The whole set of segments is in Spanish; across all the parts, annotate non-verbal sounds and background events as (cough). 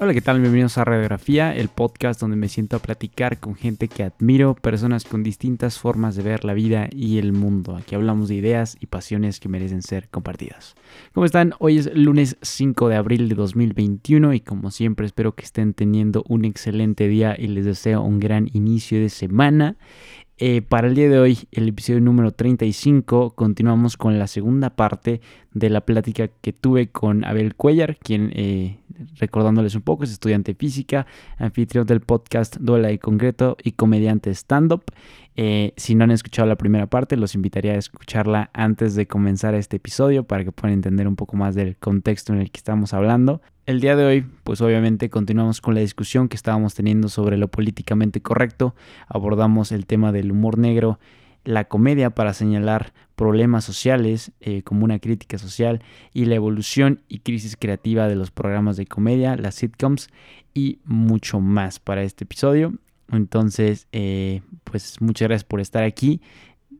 Hola, ¿qué tal? Bienvenidos a Radiografía, el podcast donde me siento a platicar con gente que admiro, personas con distintas formas de ver la vida y el mundo. Aquí hablamos de ideas y pasiones que merecen ser compartidas. ¿Cómo están? Hoy es lunes 5 de abril de 2021 y como siempre espero que estén teniendo un excelente día y les deseo un gran inicio de semana. Eh, para el día de hoy, el episodio número 35, continuamos con la segunda parte de la plática que tuve con Abel Cuellar, quien, eh, recordándoles un poco, es estudiante de física, anfitrión del podcast Duela y Concreto y comediante stand-up. Eh, si no han escuchado la primera parte, los invitaría a escucharla antes de comenzar este episodio para que puedan entender un poco más del contexto en el que estamos hablando. El día de hoy, pues obviamente continuamos con la discusión que estábamos teniendo sobre lo políticamente correcto. Abordamos el tema del humor negro, la comedia para señalar problemas sociales eh, como una crítica social y la evolución y crisis creativa de los programas de comedia, las sitcoms y mucho más para este episodio. Entonces, eh, pues muchas gracias por estar aquí.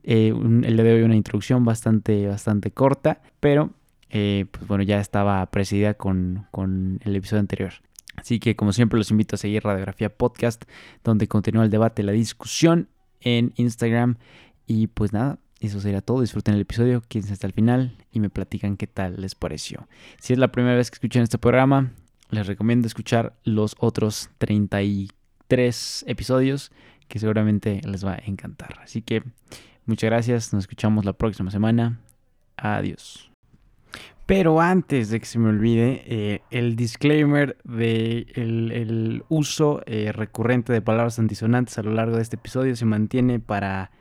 Eh, de hoy una introducción bastante, bastante corta, pero eh, pues bueno, ya estaba presidida con, con el episodio anterior. Así que como siempre los invito a seguir Radiografía Podcast, donde continúa el debate, la discusión en Instagram. Y pues nada, eso sería todo. Disfruten el episodio, quédense hasta el final y me platican qué tal les pareció. Si es la primera vez que escuchan este programa, les recomiendo escuchar los otros 33 tres episodios que seguramente les va a encantar. Así que muchas gracias, nos escuchamos la próxima semana. Adiós. Pero antes de que se me olvide, eh, el disclaimer de el, uso eh, recurrente de palabras antisonantes a lo largo de este episodio se mantiene para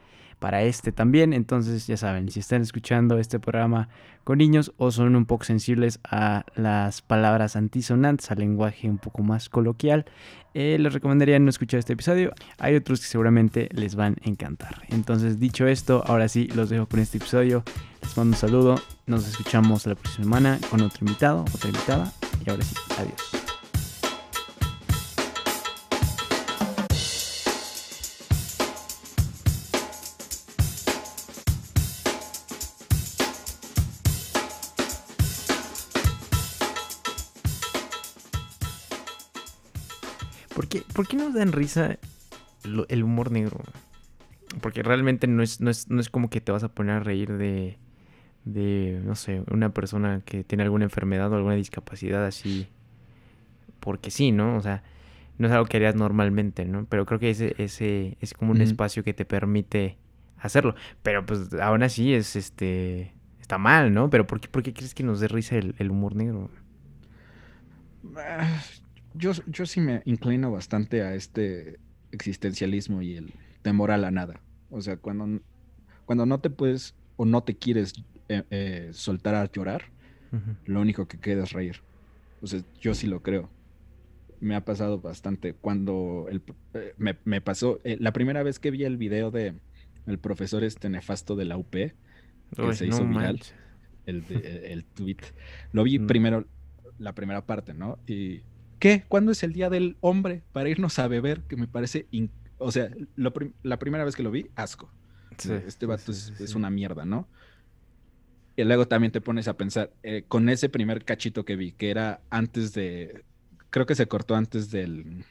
para este también. Entonces, ya saben, si están escuchando este programa con niños o son un poco sensibles a las palabras antisonantes, al lenguaje un poco más coloquial, eh, les recomendaría no escuchar este episodio. Hay otros que seguramente les van a encantar. Entonces, dicho esto, ahora sí los dejo con este episodio. Les mando un saludo. Nos escuchamos la próxima semana con otro invitado, otra invitada. Y ahora sí, adiós. ¿Por qué nos dan risa el humor negro? Porque realmente no es, no es, no es como que te vas a poner a reír de, de, no sé, una persona que tiene alguna enfermedad o alguna discapacidad así. Porque sí, ¿no? O sea, no es algo que harías normalmente, ¿no? Pero creo que ese, ese es como un espacio que te permite hacerlo. Pero pues aún así es este. Está mal, ¿no? Pero ¿por qué, por qué crees que nos dé risa el, el humor negro? Yo, yo sí me inclino bastante a este existencialismo y el temor a la nada. O sea, cuando, cuando no te puedes o no te quieres eh, eh, soltar a llorar, lo único que queda es reír. O sea, yo sí lo creo. Me ha pasado bastante. Cuando el, eh, me, pasó, la primera vez que vi el video de el profesor este nefasto de la UP, que se hizo viral, el, el, tweet, lo vi (laughs) primero, la primera parte, ¿no? Y ¿Qué? ¿Cuándo es el día del hombre para irnos a beber? Que me parece, o sea, la primera vez que lo vi, asco. este vato es, una mierda, ¿no? Y luego también te pones a pensar, eh, con ese primer cachito que vi, que era antes de, creo que se cortó antes del...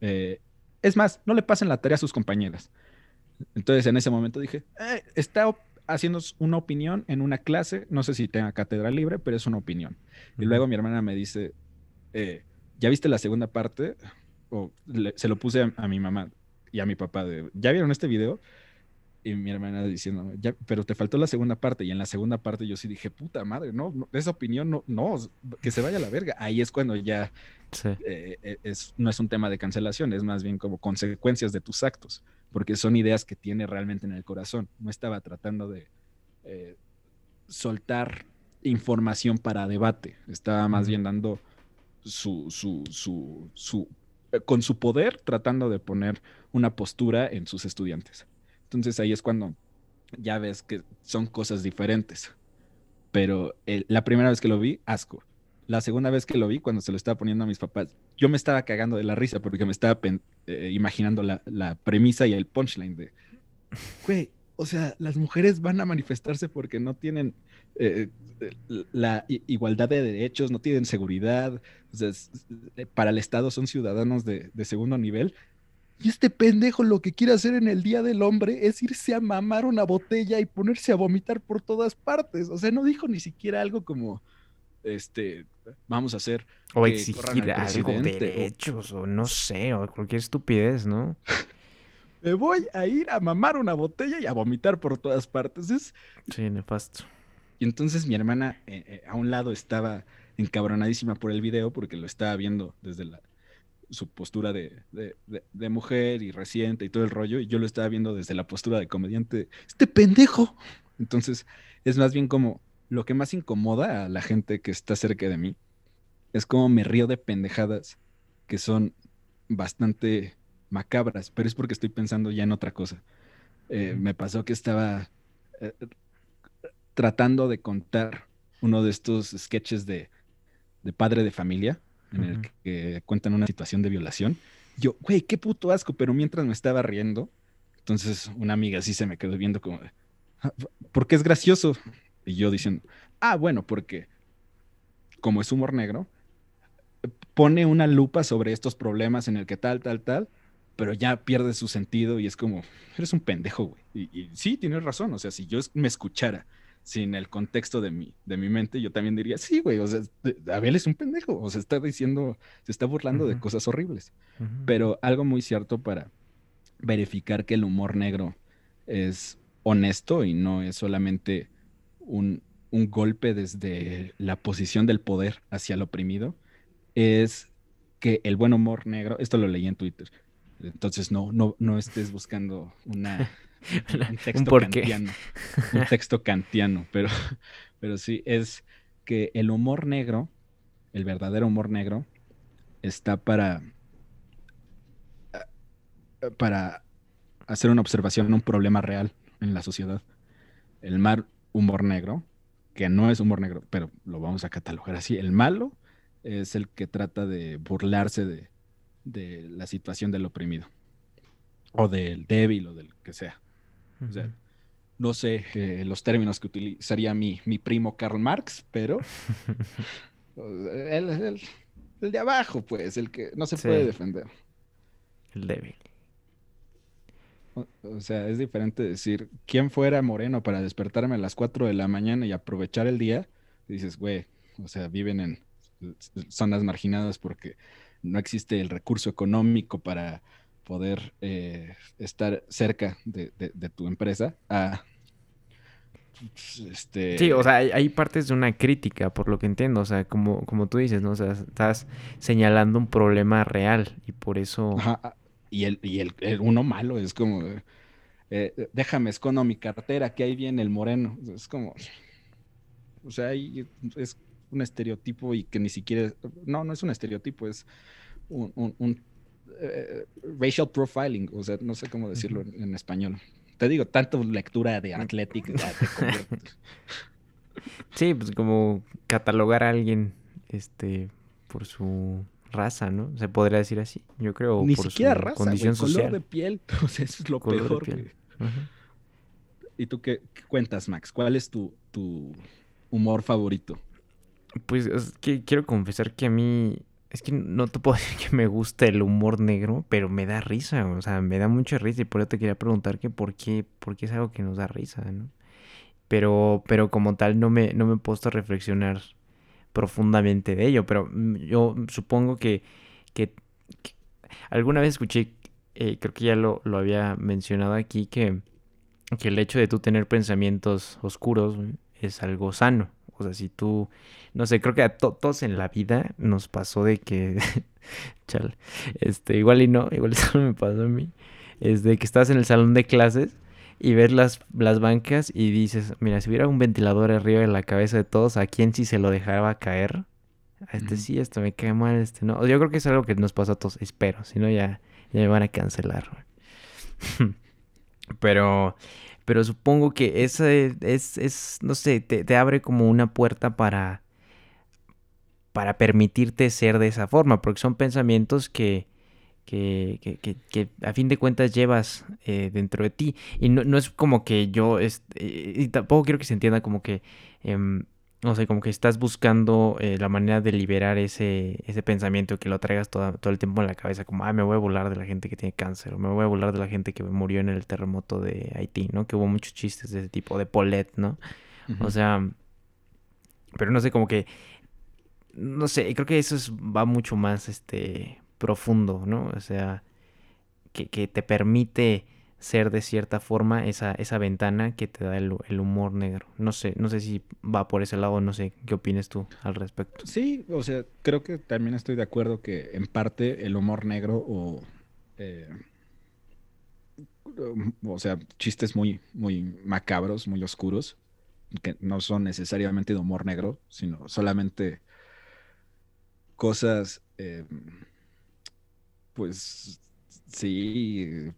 Eh, es más, no le pasen la tarea a sus compañeras. Entonces en ese momento dije, eh, está haciendo una opinión en una clase, no sé si tenga cátedra libre, pero es una opinión. Y luego mi hermana me dice, eh, ¿ya viste la segunda parte? O se lo puse a, mi mamá y a mi papá de, ¿ya vieron este video? Y mi hermana diciendo, ya, pero te faltó la segunda parte. Y en la segunda parte yo sí dije, puta madre, no, esa opinión no, no, que se vaya a la verga. Ahí es cuando ya eh, eh, es, no es un tema de cancelación, es más bien como consecuencias de tus actos, porque son ideas que tiene realmente en el corazón. No estaba tratando de eh, soltar información para debate, estaba más bien dando su, su, su, su, eh, con su poder tratando de poner una postura en sus estudiantes. Entonces ahí es cuando ya ves que son cosas diferentes. Pero la primera vez que lo vi, asco. La segunda vez que lo vi, cuando se lo estaba poniendo a mis papás, yo me estaba cagando de la risa porque me estaba eh, imaginando la, la, premisa y el punchline de, güey, o sea, las mujeres van a manifestarse porque no tienen eh, la igualdad de derechos, no tienen seguridad, para el Estado son ciudadanos de, segundo nivel. Y este pendejo lo que quiere hacer en el Día del Hombre es irse a mamar una botella y ponerse a vomitar por todas partes. O sea, no dijo ni siquiera algo como, este, vamos a hacer... O exigir algo, derechos, o... no sé, o cualquier estupidez, ¿no? (laughs) Me voy a ir a mamar una botella y a vomitar por todas partes. Es... Sí, nefasto. Y entonces mi hermana eh, eh, a un lado estaba encabronadísima por el video porque lo estaba viendo desde la, su postura de, de, mujer y reciente y todo el rollo, y yo lo estaba viendo desde la postura de comediante. Este pendejo. Entonces, es más bien como lo que más incomoda a la gente que está cerca de mí, es como me río de pendejadas que son bastante macabras, pero es porque estoy pensando ya en otra cosa. Eh, me pasó que estaba tratando de contar uno de estos sketches de, padre de familia, en el que cuentan una situación de violación. Yo, güey, qué puto asco, pero mientras me estaba riendo, entonces una amiga así se me quedó viendo como, ah, ¿por qué es gracioso? Y yo diciendo, ah, bueno, porque como es humor negro, pone una lupa sobre estos problemas en el que tal, tal, tal, pero ya pierde su sentido y es como, eres un pendejo, güey. Y, y sí, tienes razón, o sea, si yo me escuchara sin el contexto de mi, de mi mente, yo también diría, sí, güey, o sea, Abel es un pendejo, o sea, está diciendo, se está burlando de cosas horribles. Pero algo muy cierto para verificar que el humor negro es honesto y no es solamente un, un golpe desde la posición del poder hacia el oprimido, es que el buen humor negro, esto lo leí en Twitter, entonces no, no, no estés buscando una (laughs) un texto kantiano. (laughs) Un texto kantiano, pero, pero sí, es que el humor negro, el verdadero humor negro, está para, para hacer una observación, un problema real en la sociedad. El mal humor negro, que no es humor negro, pero lo vamos a catalogar así. El malo es el que trata de burlarse de, de la situación del oprimido, o del débil, o del que sea. O sea, no sé eh, los términos que utilizaría mi, mi primo Karl Marx, pero (laughs) el, el, el, de abajo, pues, el que no se puede defender. El débil. O, sea, es diferente decir, ¿quién fuera moreno para despertarme a las 4 de la mañana y aprovechar el día? Y dices, güey, o sea, viven en zonas marginadas porque no existe el recurso económico para poder eh, estar cerca de, tu empresa este... Sí, o sea, hay, partes de una crítica, por lo que entiendo, o sea, como, como tú dices, ¿no? O sea, estás señalando un problema real y por eso... Ah, y el, y el, uno malo es como, eh, déjame, escondo mi cartera, que ahí viene el moreno. Es como, o sea, es un estereotipo y que ni siquiera, no, no es un estereotipo, es un eh, racial profiling, o sea, no sé cómo decirlo en, español. Te digo, tanto lectura de Athletic. (laughs) sí, pues como catalogar a alguien este por su raza, ¿no? Se podría decir así, yo creo. Ni por siquiera raza, condición social. color de piel. (laughs) O sea, eso es lo peor. ¿Y tú qué, cuentas, Max? ¿Cuál es tu, tu humor favorito? Pues que quiero confesar que a mí es que no te puedo (laughs) decir que me guste el humor negro, pero me da risa, o sea, me da mucha risa y por eso te quería preguntar que por qué, por qué es algo que nos da risa, ¿no? Pero, pero como tal no me, no me he puesto a reflexionar profundamente de ello, pero mm, yo supongo que, que, alguna vez escuché, eh, creo que ya lo, lo había mencionado aquí, que, que el hecho de tú tener pensamientos oscuros es algo sano. O sea, si tú, no sé, creo que a todos en la vida nos pasó de que, (laughs) chale, este, igual y no, igual (laughs) eso me pasó a mí, es de que estás en el salón de clases y ves las, las bancas y dices, mira, si hubiera un ventilador arriba de la cabeza de todos, ¿a quién sí se lo dejaba caer? A este sí, este me cae mal, este no. Yo creo que es algo que nos pasa a todos, espero, si no ya, ya me van a cancelar. (laughs) Pero pero supongo que esa es, es, no sé, te, abre como una puerta para, para permitirte ser de esa forma, porque son pensamientos que, que, que, que, a fin de cuentas llevas eh, dentro de ti. Y no, no, es como que yo, y tampoco quiero que se entienda como que em, no sé, como que estás buscando eh, la manera de liberar ese, ese pensamiento que lo traigas todo, todo el tiempo en la cabeza, como, ah, me voy a burlar de la gente que tiene cáncer, o me voy a burlar de la gente que murió en el terremoto de Haití, ¿no? Que hubo muchos chistes de ese tipo, de Paulette, ¿no? O sea, pero no sé, como que, no sé, creo que eso va mucho más, este, profundo, ¿no? O sea, que, que te permite ser de cierta forma esa, esa ventana que te da el, humor negro. No sé, no sé si va por ese lado, no sé, ¿qué opinas tú al respecto? Sí, o sea, creo que también estoy de acuerdo que en parte el humor negro o... Eh, o sea, chistes muy, muy macabros, muy oscuros, que no son necesariamente de humor negro, sino solamente cosas, eh, pues sí,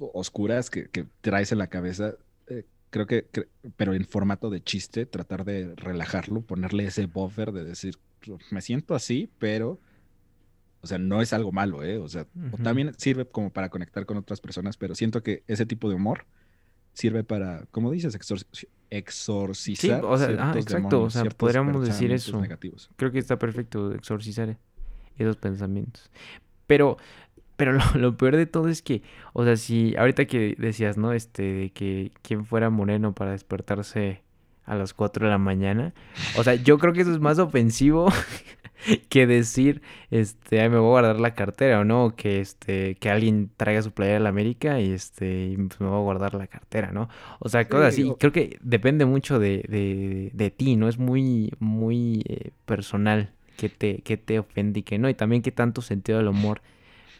oscuras que, traes en la cabeza, eh, creo que, pero en formato de chiste, tratar de relajarlo, ponerle ese buffer de decir, me siento así, pero, o sea, no es algo malo, ¿eh? O sea, también sirve como para conectar con otras personas, pero siento que ese tipo de humor sirve para, como dices, exorcizar. Sí, o sea, ah, exacto, o sea, podríamos decir eso. Negativos. Creo que está perfecto exorcizar esos pensamientos. Pero pero lo, peor de todo es que, o sea, si ahorita que decías, ¿no? Este, de que quien fuera moreno para despertarse a las 4 de la mañana. O sea, yo creo que eso es más ofensivo (laughs) que decir, este, ay, me voy a guardar la cartera, o no, que este, que alguien traiga su playera de la América y este, pues, me voy a guardar la cartera, ¿no? O sea, cosas así. Creo que depende mucho de, de, de ti, ¿no? Es muy, muy eh, personal que te, que te ofende y que no. Y también que tanto sentido del humor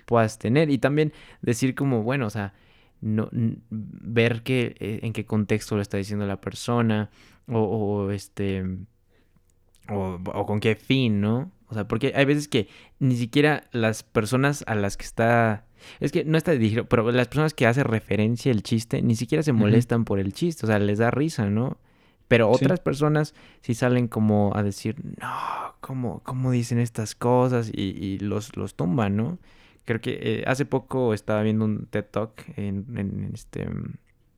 puedas tener. Y también decir como, bueno, o sea, no, ver que, eh, en qué contexto lo está diciendo la persona o, este... O, con qué fin, ¿no? O sea, porque hay veces que ni siquiera las personas a las que está... Es que no está dirigido, pero las personas que hacen referencia el chiste ni siquiera se molestan por el chiste, o sea, les da risa, ¿no? Pero otras personas sí salen como a decir, no, ¿cómo, cómo dicen estas cosas? Y, y los, los tumban, ¿no? Creo que eh, hace poco estaba viendo un TED Talk en, este,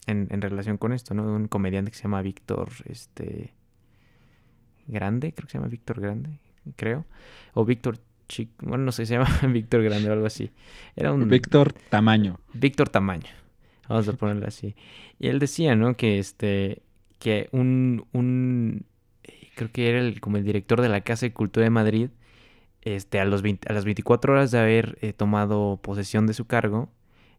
en, relación con esto, ¿no? De un comediante que se llama Víctor este, Grande, creo que se llama Víctor Grande, creo. O Víctor Chic, bueno, no sé, se (laughs) llama Víctor Grande o algo así. Era un... Víctor Tamaño. Víctor Tamaño, vamos a ponerlo así. Y él decía, ¿no? Que este, que un, un, creo que era el, como el director de la Casa de Cultura de Madrid, este, a, los a las 24 horas de haber eh, tomado posesión de su cargo,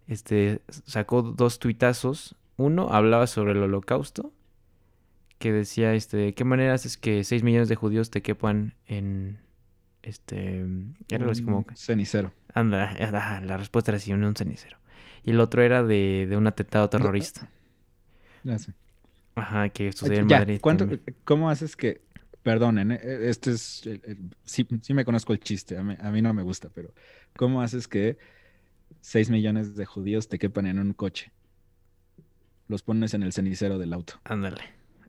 este, sacó dos tuitazos. Uno hablaba sobre el holocausto, que decía, este, ¿de qué maneras es que 6 millones de judíos te quepan en, este, era así como... Cenicero. Anda, la respuesta era sí, un cenicero. Y el otro era de, de un atentado terrorista. Ya. Ajá, que sucedió en Madrid. ¿Cómo haces que perdonen, eh, este es, sí, sí, me conozco el chiste, a mí, no me gusta, pero ¿cómo haces que 6 millones de judíos te quepan en un coche? Los pones en el cenicero del auto. Ándale.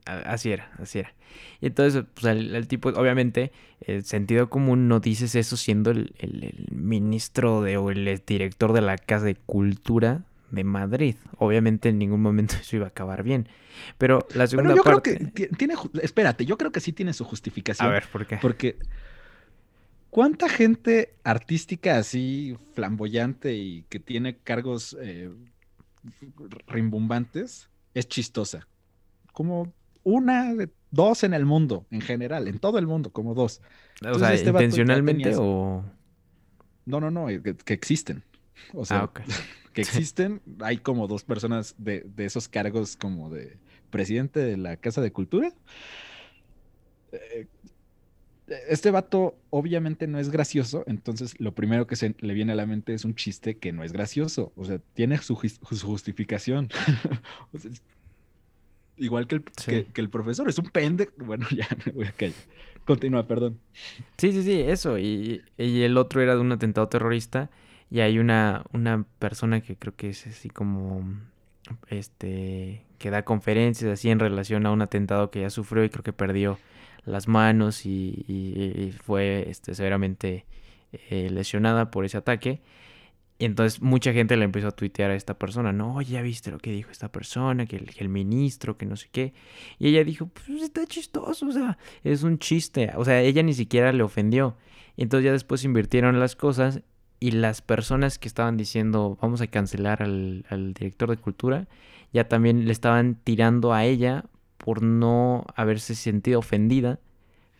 Así era, así era. Y entonces, pues el, tipo, obviamente, el sentido común no dices eso siendo el, el ministro de, o el director de la Casa de Cultura de Madrid. Obviamente en ningún momento (laughs) eso iba a acabar bien. Pero la segunda yo parte... creo que tiene, espérate, yo creo que sí tiene su justificación. A ver, ¿por qué? Porque ¿cuánta gente artística así flamboyante y que tiene cargos eh, rimbombantes es chistosa? Como una, dos en el mundo, en general, en todo el mundo, como dos. o sea, este intencionalmente o... No, no, no, que, existen. (laughs) O sea, ah, (laughs) que (laughs) existen. Hay como dos personas de, esos cargos como de presidente de la Casa de Cultura. Eh, este vato obviamente no es gracioso, entonces lo primero que se le viene a la mente es un chiste que no es gracioso, o sea, tiene su, justificación. igual que el, que, el profesor, es un pende. Bueno, ya me voy a callar. Continúa, perdón. Sí, sí, sí, eso. Y, y el otro era de un atentado terrorista y hay una, una persona que creo que es así como, este, que da conferencias así en relación a un atentado que ya sufrió y creo que perdió las manos y, fue este, severamente eh, lesionada por ese ataque. Y entonces mucha gente le empezó a tuitear a esta persona, no, ya viste lo que dijo esta persona, que el, ministro, que no sé qué. Y ella dijo, pues está chistoso, o sea, es un chiste. O sea, ella ni siquiera le ofendió. Y entonces ya después invirtieron las cosas y las personas que estaban diciendo, vamos a cancelar al, al director de cultura, ya también le estaban tirando a ella por no haberse sentido ofendida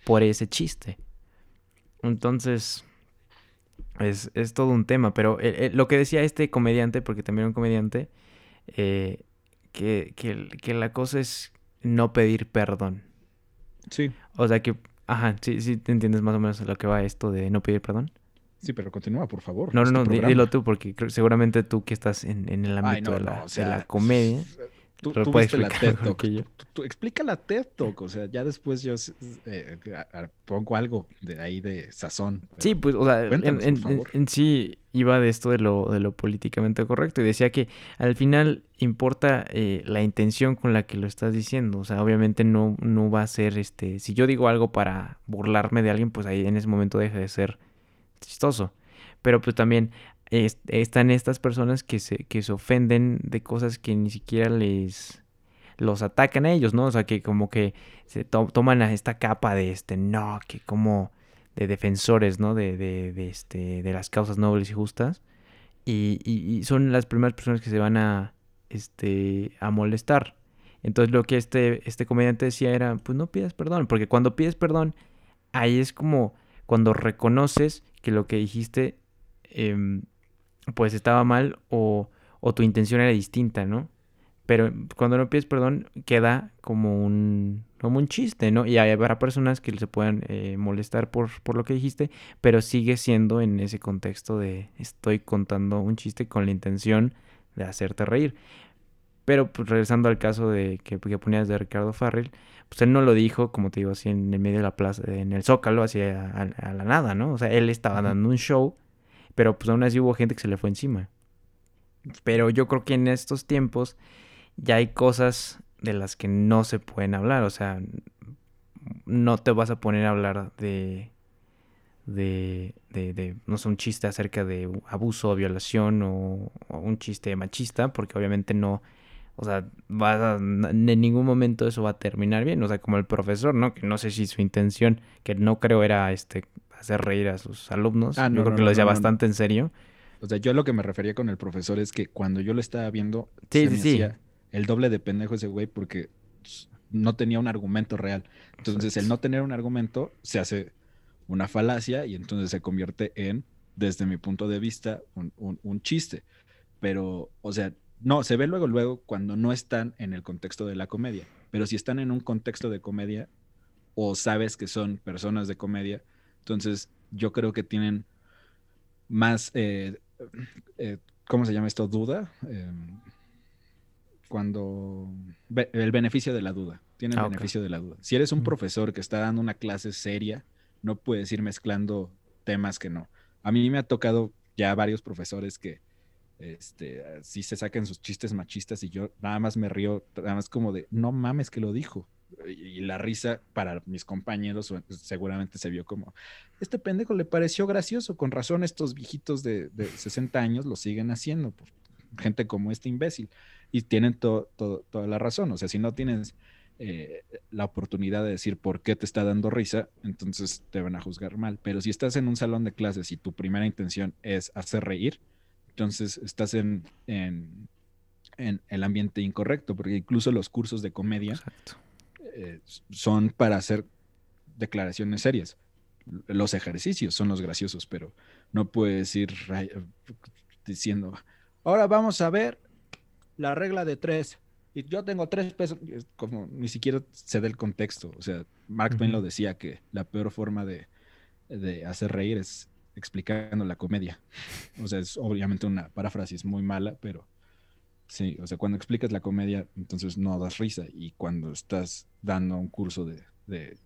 por ese chiste. Entonces, es, es todo un tema, pero eh, eh, lo que decía este comediante, porque también era un comediante, eh, que, que, que, la cosa es no pedir perdón. Sí. O sea que, ajá, sí, sí, te entiendes más o menos lo que va esto de no pedir perdón. Sí, pero continúa, por favor. No, no, no, dilo tú, porque seguramente tú que estás en, en el ámbito de, la, de la comedia. Tú, tú viste la TED Talk. Tú, explica la TED Talk. O sea, ya después yo eh, pongo algo de ahí de sazón. Sí, pues, o sea, en, sí iba de esto de lo, de lo políticamente correcto y decía que al final importa eh, la intención con la que lo estás diciendo. O sea, obviamente no, no va a ser este. Si yo digo algo para burlarme de alguien, pues ahí en ese momento deja de ser chistoso. Pero pues también están estas personas que se, que se ofenden de cosas que ni siquiera les los atacan a ellos, ¿no? O sea, que como que se toman esta capa de este, no, que como de defensores, ¿no? De, de, de este, de las causas nobles y justas. Y, y, son las primeras personas que se van a, este, a molestar. Entonces lo que este, este comediante decía era, pues no pidas perdón, porque cuando pides perdón, ahí es como cuando reconoces que lo que dijiste eh, pues estaba mal o, o tu intención era distinta, ¿no? Pero cuando no pides perdón queda como un, como un chiste, ¿no? Y habrá personas que se puedan eh, molestar por, por lo que dijiste, pero sigue siendo en ese contexto de estoy contando un chiste con la intención de hacerte reír. Pero pues regresando al caso de que, que ponías de Ricardo Farrell, pues él no lo dijo, como te digo, así en el medio de la plaza, en el Zócalo, así a, a la nada, ¿no? O sea, él estaba dando un show pero pues aún así hubo gente que se le fue encima. Pero yo creo que en estos tiempos ya hay cosas de las que no se pueden hablar. O sea, no te vas a poner a hablar de, de, de, de no sé, un chiste acerca de abuso o violación o, un chiste machista, porque obviamente no, o sea, vas en ningún momento eso va a terminar bien. O sea, como el profesor, ¿no? Que no sé si su intención, que no creo era este hacer reír a sus alumnos. Ah, yo creo que lo decía bastante en serio. O sea, yo lo que me refería con el profesor es que cuando yo lo estaba viendo, se me hacía el doble de pendejo ese güey porque no tenía un argumento real. Entonces, el no tener un argumento se hace una falacia y entonces se convierte en, desde mi punto de vista, un, un chiste. Pero, o sea, no, se ve luego, luego cuando no están en el contexto de la comedia. Pero si están en un contexto de comedia o sabes que son personas de comedia, entonces, yo creo que tienen más, eh, eh, ¿cómo se llama esto? Duda. Em, cuando el beneficio de la duda, tienen el ah, beneficio de la duda. Si eres un profesor que está dando una clase seria, no puedes ir mezclando temas que no. A mí me ha tocado ya varios profesores que este, sí se sacan sus chistes machistas y yo nada más me río, nada más como de, no mames que lo dijo y la risa para mis compañeros seguramente se vio como, este pendejo le pareció gracioso, con razón estos viejitos de, 60 años lo siguen haciendo, gente como este imbécil, y tienen toda la razón, o sea, si no tienes eh, la oportunidad de decir por qué te está dando risa, entonces te van a juzgar mal, pero si estás en un salón de clases y tu primera intención es hacer reír, entonces estás en, en, en el ambiente incorrecto, porque incluso los cursos de comedia eh, son para hacer declaraciones serias. Los ejercicios son los graciosos, pero no puedes ir diciendo, ahora vamos a ver la regla de tres. Y yo tengo tres pesos, como ni siquiera se da el contexto. O sea, Mark Twain lo decía que la peor forma de, de hacer reír es explicando la comedia. O sea, es obviamente una paráfrasis muy mala, pero Sí, o sea, cuando explicas la comedia, entonces no das risa. Y cuando estás dando un curso de,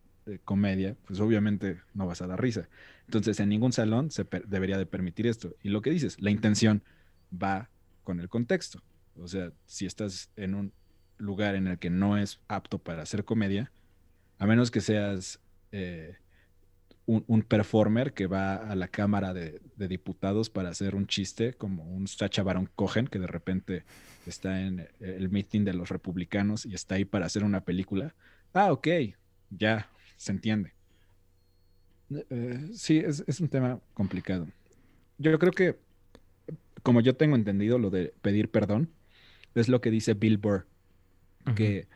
comedia, pues obviamente no vas a dar risa. Entonces, en ningún salón se debería de permitir esto. Y lo que dices, la intención va con el contexto. O sea, si estás en un lugar en el que no es apto para hacer comedia, a menos que seas, eh, un, performer que va a la Cámara de, Diputados para hacer un chiste, como un Sacha Baron Cohen, que de repente está en el meeting de los republicanos y está ahí para hacer una película. Ah, ok, ya, se entiende. Eh, sí, es, un tema complicado. Yo creo que, como yo tengo entendido, lo de pedir perdón es lo que dice Bill Burr, que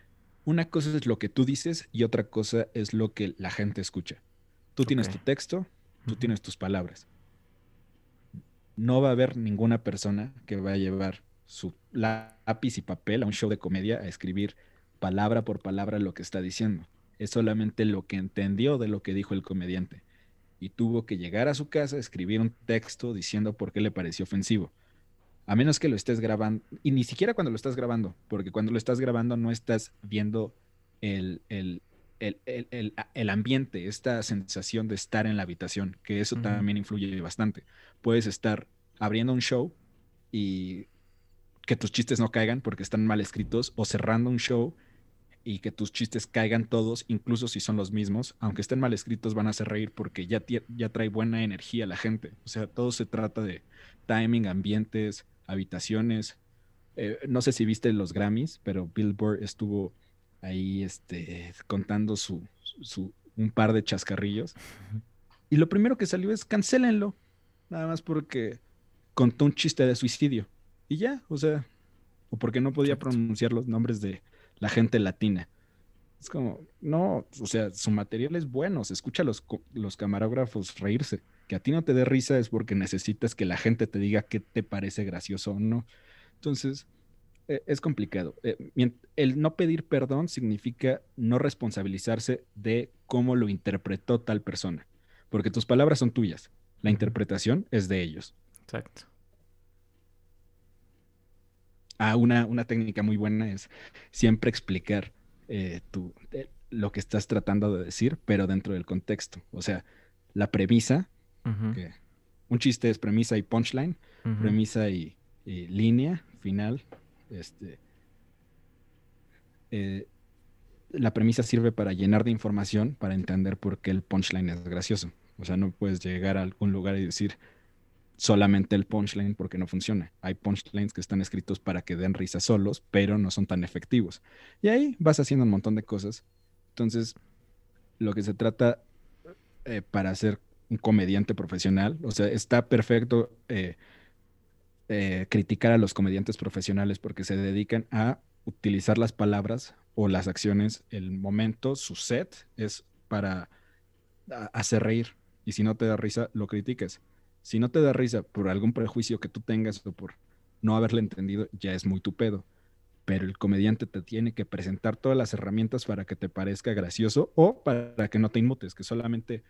una cosa es lo que tú dices y otra cosa es lo que la gente escucha. Tú tienes tu texto, tú tienes tus palabras. No va a haber ninguna persona que va a llevar su lápiz y papel a un show de comedia a escribir palabra por palabra lo que está diciendo. Es solamente lo que entendió de lo que dijo el comediante. Y tuvo que llegar a su casa, a escribir un texto diciendo por qué le pareció ofensivo. A menos que lo estés grabando, y ni siquiera cuando lo estás grabando, porque cuando lo estás grabando no estás viendo el, el, el, ambiente, esta sensación de estar en la habitación, que eso también influye bastante. Puedes estar abriendo un show y que tus chistes no caigan porque están mal escritos, o cerrando un show y que tus chistes caigan todos, incluso si son los mismos, aunque estén mal escritos, van a hacer reír porque ya, ya trae buena energía la gente. O sea, todo se trata de timing, ambientes, habitaciones. Eh, no sé si viste los Grammys, pero Billboard estuvo ahí este, contando su, su, un par de chascarrillos. Y lo primero que salió es cancélenlo, nada más porque contó un chiste de suicidio. Y ya, o sea, o porque no podía pronunciar los nombres de la gente latina. Es como, no, o sea, su material es bueno, se escucha a los, los camarógrafos reírse. Que a ti no te dé risa es porque necesitas que la gente te diga qué te parece gracioso o no. Entonces, es complicado. Eh, el no pedir perdón significa no responsabilizarse de cómo lo interpretó tal persona, porque tus palabras son tuyas, la interpretación es de ellos. Exacto. Ah, una, una técnica muy buena es siempre explicar eh, lo que estás tratando de decir, pero dentro del contexto. O sea, la premisa, un chiste es premisa y punchline, premisa y línea final, este, eh, la premisa sirve para llenar de información, para entender por qué el punchline es gracioso. O sea, no puedes llegar a algún lugar y decir solamente el punchline porque no funciona. Hay punchlines que están escritos para que den risa solos, pero no son tan efectivos. Y ahí vas haciendo un montón de cosas. Entonces, lo que se trata eh, para ser un comediante profesional, o sea, está perfecto eh, eh, criticar a los comediantes profesionales porque se dedican a utilizar las palabras o las acciones, el momento, su set es para hacer reír. Y si no te da risa, lo critiques. Si no te da risa por algún prejuicio que tú tengas o por no haberle entendido, ya es muy tu pedo. Pero el comediante te tiene que presentar todas las herramientas para que te parezca gracioso o para que no te inmutes, que solamente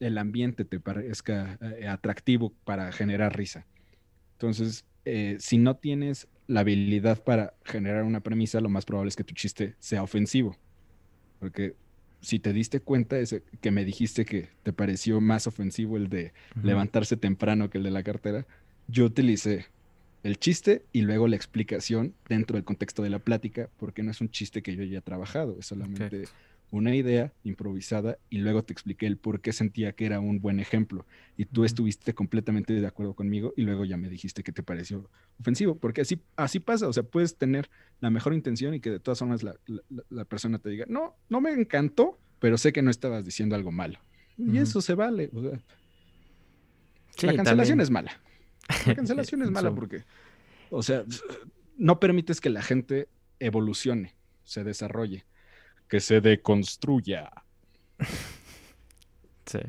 el ambiente te parezca eh, atractivo para generar risa. Entonces, eh, si no tienes la habilidad para generar una premisa, lo más probable es que tu chiste sea ofensivo. Porque si te diste cuenta ese, que me dijiste que te pareció más ofensivo el de levantarse temprano que el de la cartera, yo utilicé el chiste y luego la explicación dentro del contexto de la plática, porque no es un chiste que yo haya trabajado, es solamente una idea improvisada y luego te expliqué el por qué sentía que era un buen ejemplo. Y tú estuviste completamente de acuerdo conmigo y luego ya me dijiste que te pareció ofensivo, porque así, así pasa, o sea, puedes tener la mejor intención y que de todas formas la, persona te diga, no, no me encantó, pero sé que no estabas diciendo algo malo. Y eso se vale. O sea, la cancelación es mala. La (laughs) cancelación es mala porque, o sea, no permites que la gente evolucione, se desarrolle que se deconstruya. (laughs) Sí,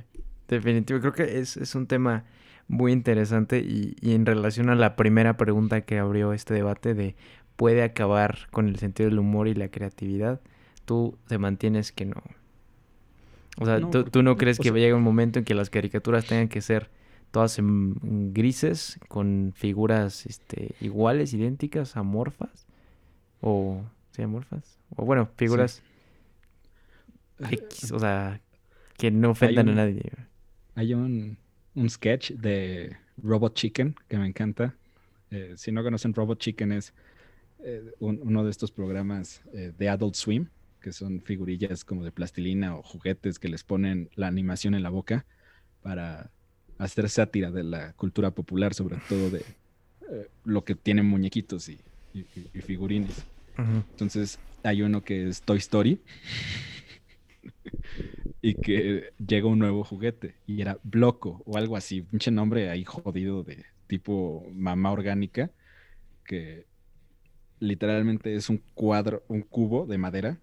definitivo. Creo que es, un tema muy interesante y, en relación a la primera pregunta que abrió este debate de puede acabar con el sentido del humor y la creatividad, tú te mantienes que no. O sea, tú, no crees que llegue un momento en que las caricaturas tengan que ser todas en, grises, con figuras este, iguales, idénticas, amorfas, o, ¿sí, amorfas? O bueno, figuras o sea, que no ofendan a nadie. Hay un, sketch de Robot Chicken que me encanta. Eh, si no conocen Robot Chicken es eh, uno de estos programas eh, de Adult Swim, que son figurillas como de plastilina o juguetes que les ponen la animación en la boca para hacer sátira de la cultura popular, sobre todo de lo que tienen muñequitos y, figurines. Entonces hay uno que es Toy Story y que llega un nuevo juguete y era Bloco o algo así, pinche nombre ahí jodido de tipo mamá orgánica que literalmente es un cuadro, un cubo de madera,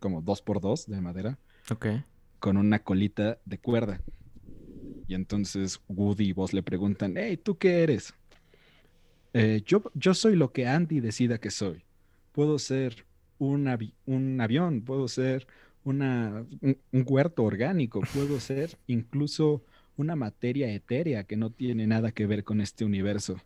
como dos por dos de madera. Ok. Con una colita de cuerda. Y entonces Woody y vos le preguntan, hey, ¿tú qué eres? Eh, yo, yo soy lo que Andy decida que soy. Puedo ser un, un avión, puedo ser una, un, huerto orgánico, puedo ser incluso una materia etérea que no tiene nada que ver con este universo.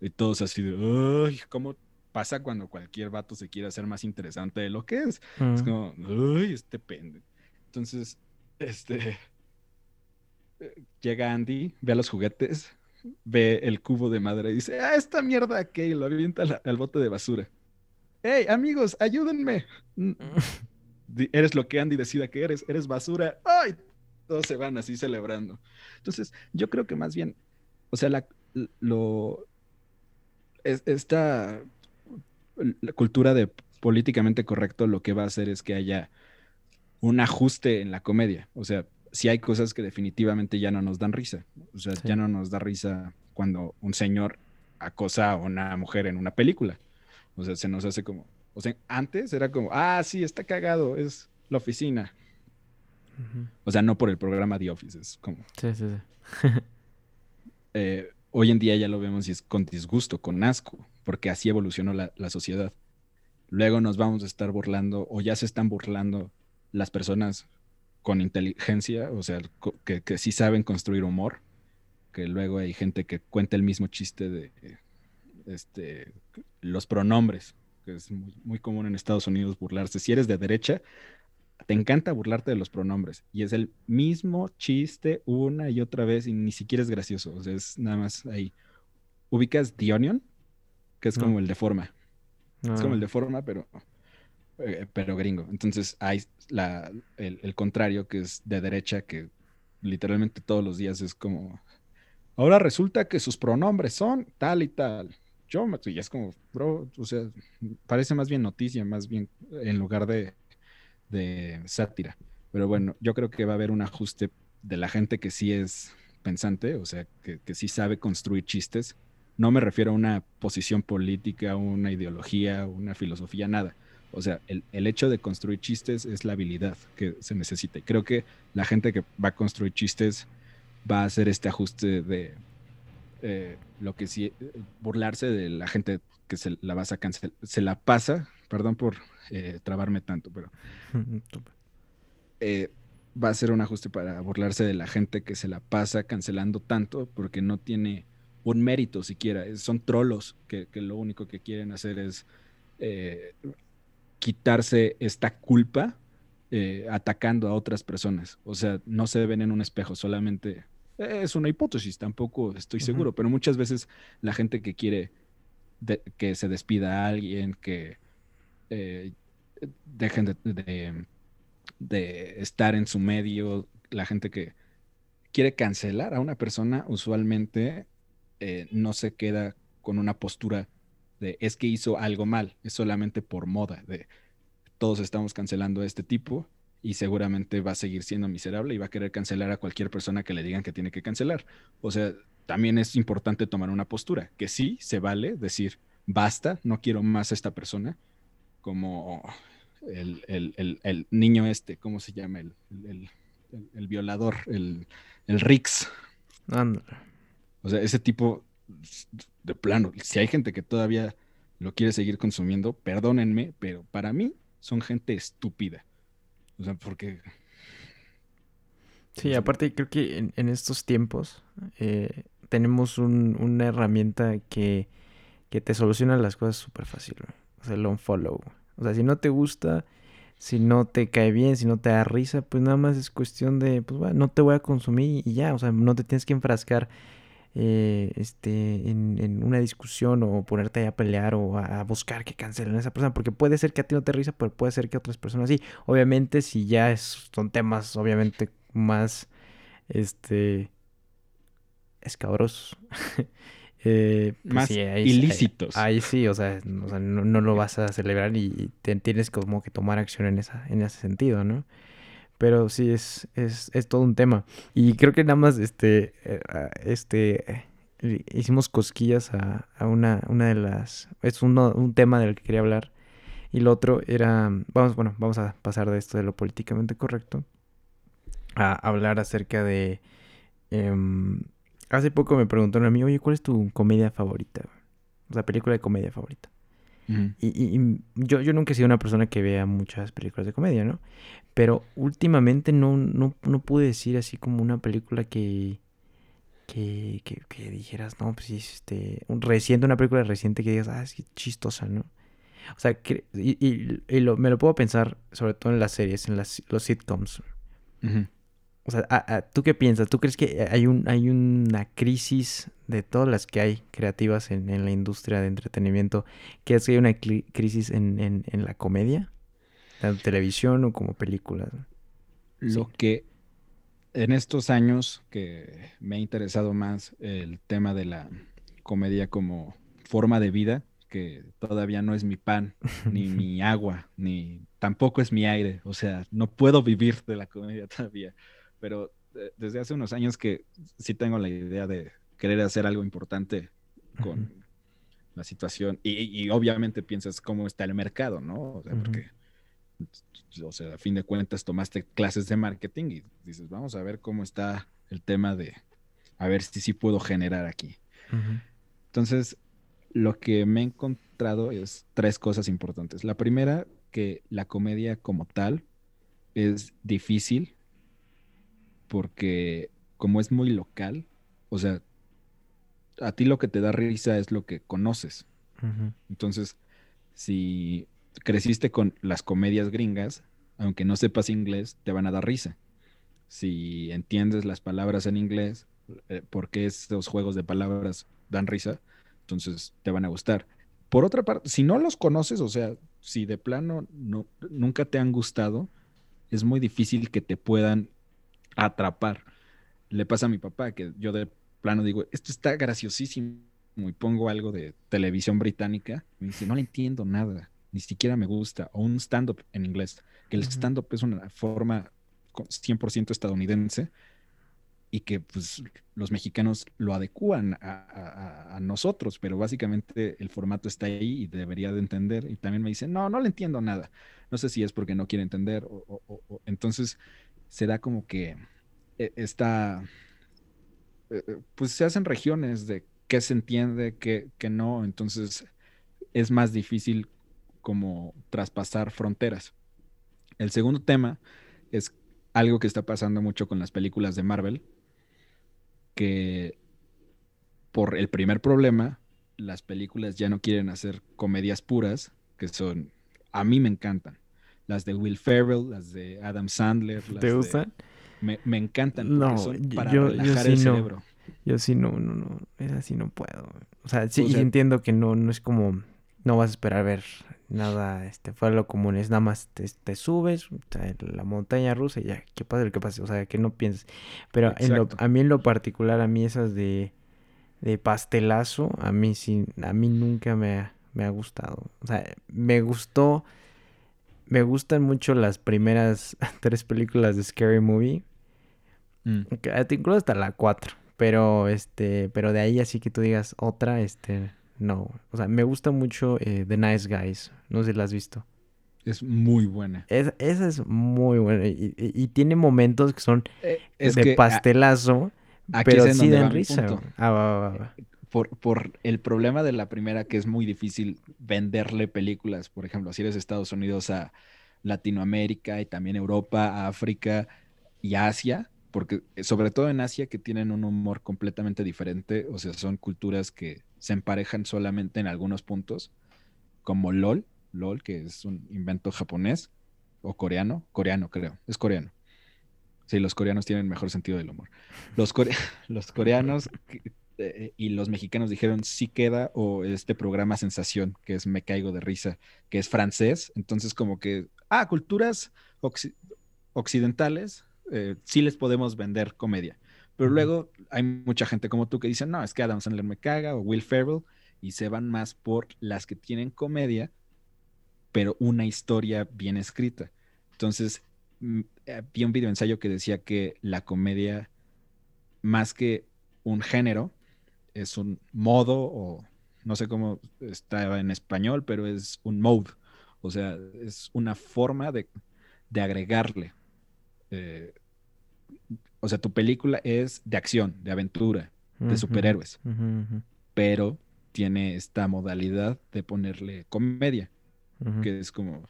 Y todos así de, uy, ¿cómo pasa cuando cualquier vato se quiere hacer más interesante de lo que es? Es como, uy, este pende. Entonces, este, llega Andy, ve a los juguetes, ve el cubo de madera y dice, ah, esta mierda que lo avienta al, bote de basura. ¡Hey, amigos, ayúdenme! (laughs) eres lo que Andy decida que eres, eres basura. ¡Ay! Todos se van así celebrando. Entonces, yo creo que más bien, o sea, la, lo, esta la cultura de políticamente correcto lo que va a hacer es que haya un ajuste en la comedia. O sea, si hay cosas que definitivamente ya no nos dan risa. O sea, ya no nos da risa cuando un señor acosa a una mujer en una película. O sea, se nos hace como, o sea, antes era como, ah, sí, está cagado, es la oficina. O sea, no por el programa The Office, es como... Sí, sí, sí. (laughs) eh, hoy en día ya lo vemos y es con disgusto, con asco, porque así evolucionó la, sociedad. Luego nos vamos a estar burlando, o ya se están burlando las personas con inteligencia, o sea, que, que sí saben construir humor, que luego hay gente que cuenta el mismo chiste de este, los pronombres, que es muy, muy, común en Estados Unidos burlarse. Si eres de derecha, te encanta burlarte de los pronombres y es el mismo chiste una y otra vez y ni siquiera es gracioso, o sea, es nada más ahí. ¿Ubicas The Onion? Que es como el de forma. Es como el de forma, pero, eh, pero gringo. Entonces hay la, el, contrario que es de derecha, que literalmente todos los días es como, ahora resulta que sus pronombres son tal y tal. Yo, y es como, bro, o sea, parece más bien noticia, más bien en lugar de sátira. Pero bueno, yo creo que va a haber un ajuste de la gente que sí es pensante, o sea, que, que sí sabe construir chistes. No me refiero a una posición política, una ideología, una filosofía, nada. O sea, el, el, hecho de construir chistes es la habilidad que se necesita. Y creo que la gente que va a construir chistes va a hacer este ajuste de eh, lo que sí, burlarse de la gente que se la vas a cancelar, se la pasa, perdón por eh, trabarme tanto, pero (laughs) eh, va a ser un ajuste para burlarse de la gente que se la pasa cancelando tanto porque no tiene un mérito siquiera. Son trolos que, lo único que quieren hacer es eh, quitarse esta culpa atacando a otras personas. O sea, no se ven en un espejo, solamente es una hipótesis, tampoco estoy seguro, pero muchas veces la gente que quiere que se despida a alguien, que eh, dejen de, estar en su medio, la gente que quiere cancelar a una persona usualmente eh, no se queda con una postura de es que hizo algo mal, es solamente por moda, de todos estamos cancelando a este tipo y seguramente va a seguir siendo miserable y va a querer cancelar a cualquier persona que le digan que tiene que cancelar. O sea, también es importante tomar una postura, que sí, se vale decir, basta, no quiero más a esta persona, como el, niño este, ¿cómo se llama? El, violador, el, Rix. O sea, ese tipo de plano, si hay gente que todavía lo quiere seguir consumiendo, perdónenme, pero para mí son gente estúpida. O sea, porque... Sí, aparte creo que en, estos tiempos eh, tenemos una herramienta que, que, te soluciona las cosas súper fácil el unfollow. O sea, si no te gusta, si no te cae bien, si no te da risa, pues nada más es cuestión de, pues bueno, no te voy a consumir y ya, o sea, no te tienes que enfrascar eh, este, en, una discusión o ponerte a pelear o a, buscar que cancelen a esa persona, porque puede ser que a ti no te risa, pero puede ser que a otras personas sí. Obviamente, si ya es, son temas, obviamente, más, este, escabrosos. (laughs) eh, pues más ilícitos. Ahí, sí, o sea, no, lo vas a celebrar y te, tienes como que tomar acción en, esa, en ese sentido, ¿no? Pero sí, es, es, es todo un tema. Y creo que nada más este, eh, este hicimos cosquillas a, a una, una de las... Es uno, un tema del que quería hablar. Y lo otro era... Vamos, bueno, vamos a pasar de esto de lo políticamente correcto. A hablar acerca de... Em, hace poco me preguntaron a mí, oye, ¿cuál es tu comedia favorita? O sea, película de comedia favorita. Y, yo, yo nunca he sido una persona que vea muchas películas de comedia, ¿no? Pero últimamente no, no, no pude decir así como una película que, que, que, dijeras, no, pues este, un reciente, una película reciente que digas, ah, es chistosa, ¿no? O sea, que, y, y, me lo puedo pensar sobre todo en las series, en las, los sitcoms. O sea, ¿tú qué piensas? ¿Tú crees que hay, un, hay una crisis de todas las que hay creativas en, la industria de entretenimiento? ¿Que que hay una crisis en, la comedia? ¿Tanto televisión o como películas? Lo que en estos años que me ha interesado más el tema de la comedia como forma de vida, que todavía no es mi pan, (laughs) ni mi agua, ni tampoco es mi aire. O sea, no puedo vivir de la comedia todavía pero eh, desde hace unos años que sí tengo la idea de querer hacer algo importante con la situación y, obviamente piensas cómo está el mercado, ¿no? O sea, porque, o sea, a fin de cuentas tomaste clases de marketing y dices, vamos a ver cómo está el tema de, a ver si sí puedo generar aquí. Entonces, lo que me he encontrado es tres cosas importantes. La primera, que la comedia como tal es difícil porque como es muy local, o sea, a ti lo que te da risa es lo que conoces. Entonces, si creciste con las comedias gringas, aunque no sepas inglés, te van a dar risa. Si entiendes las palabras en inglés, eh, porque esos juegos de palabras dan risa, entonces te van a gustar. Por otra parte, si no los conoces, o sea, si de plano no, nunca te han gustado, es muy difícil que te puedan atrapar. Le pasa a mi papá que yo de plano digo, esto está graciosísimo y pongo algo de televisión británica. Me dice, no le entiendo nada, ni siquiera me gusta. O un stand-up en inglés, que el stand-up es una forma 100% estadounidense y que pues los mexicanos lo adecúan a, nosotros, pero básicamente el formato está ahí y debería de entender. Y también me dice, no, no le entiendo nada. No sé si es porque no quiere entender o, o entonces se da como que eh, está, eh, eh, pues se hacen regiones de qué se entiende, qué, qué no, entonces es más difícil como traspasar fronteras. El segundo tema es algo que está pasando mucho con las películas de Marvel, que por el primer problema, las películas ya no quieren hacer comedias puras, que son, a mí me encantan las de Will Ferrell, las de Adam Sandler. Las ¿Te gustan? Me, me, encantan porque son para relajar el cerebro. Yo sí no, no, no, es así no puedo. O sea, sí, entiendo que no, no es como, no vas a esperar ver nada este, fuera lo común, es nada más te, te subes, la montaña rusa y ya, que pase lo que pase, o sea, que no pienses. Pero en lo, a mí en lo particular, a mí esas de, de pastelazo, a mí sí, a mí nunca me me ha gustado. O sea, me gustó me gustan mucho las primeras (laughs) tres películas de Scary Movie. Mm. incluso hasta la cuatro. Pero este, pero de ahí así que tú digas otra, este, no. O sea, me gusta mucho eh, The Nice Guys. No sé si la has visto. Es muy buena. esa es muy buena. Y, tiene momentos que son eh, de pastelazo. pero sí dan risa. Ah, va, va, va por, el problema de la primera, que es muy difícil venderle películas, por ejemplo, si eres Estados Unidos a Latinoamérica y también Europa, África y Asia, porque eh, sobre todo en Asia que tienen un humor completamente diferente, o sea, son culturas que se emparejan solamente en algunos puntos, como LOL, LOL, que es un invento japonés o coreano, coreano creo, es coreano. Sí, los coreanos tienen mejor sentido del humor. Los, (laughs) los coreanos eh, y los mexicanos dijeron sí queda o este programa Sensación, que es Me Caigo de Risa, que es francés, entonces como que, ah, culturas occidentales, eh, sí les podemos vender comedia. Pero luego hay mucha gente como tú que dice, no, es que Adam Sandler me caga o Will Ferrell y se van más por las que tienen comedia, pero una historia bien escrita. Entonces, mm, eh, vi un video ensayo que decía que la comedia, más que un género, es un modo o no sé cómo está en español, pero es un mode. O sea, es una forma de, agregarle. Eh, o sea, tu película es de acción, de aventura, de superhéroes, pero tiene esta modalidad de ponerle comedia, que es como,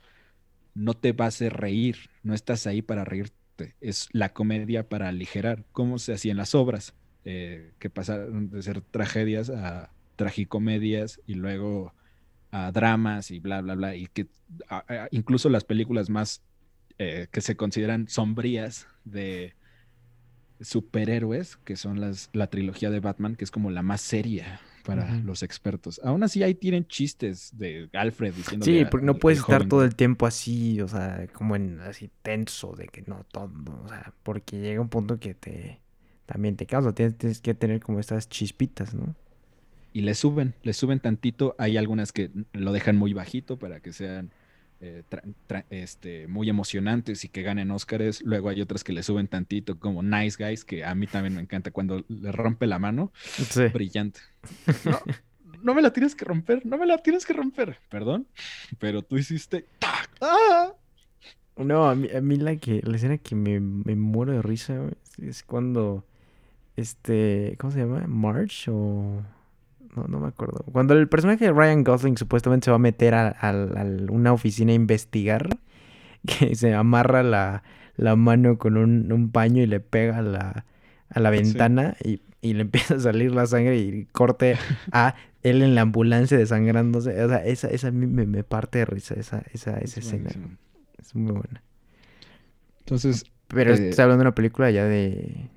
no te vas a hacer reír, no estás ahí para reírte, es la comedia para aligerar, como se hacía en las obras. Eh, que pasaron de ser tragedias a tragicomedias y luego a dramas y bla, bla, bla. Y que incluso las películas más eh, que se consideran sombrías de superhéroes, que son las, la trilogía de Batman, que es como la más seria para los expertos. Aún así ahí tienen chistes de Alfred diciendo Sí, porque no puedes estar todo el tiempo así, o sea, como en así tenso de que no todo, o sea, porque llega un punto que te también te causa. Tienes, que tener como estas chispitas, ¿no? Y le suben, le suben tantito. Hay algunas que lo dejan muy bajito para que sean eh, este, muy emocionantes y que ganen Óscares. Luego hay otras que le suben tantito, como Nice Guys, que a mí también me encanta cuando le rompe la mano. Brillante. No, no, me la tienes que romper, no me la tienes que romper. Perdón, pero tú hiciste. ¡Ah! No, a mí, a mí la, que, la escena que me, me muero de risa es cuando este, ¿cómo se llama? March o... No, no me acuerdo. Cuando el personaje de Ryan Gosling supuestamente se va a meter a, una oficina a investigar, (laughs) que se amarra la, mano con un, paño y le pega a la, a la ventana y, le (laughs) empieza a salir la sangre y corte a él en la ambulancia desangrándose. O sea, esa, esa a mí me, parte de risa, esa, esa, esa escena. Es muy buena. Entonces... Pero eh, está hablando de una película ya de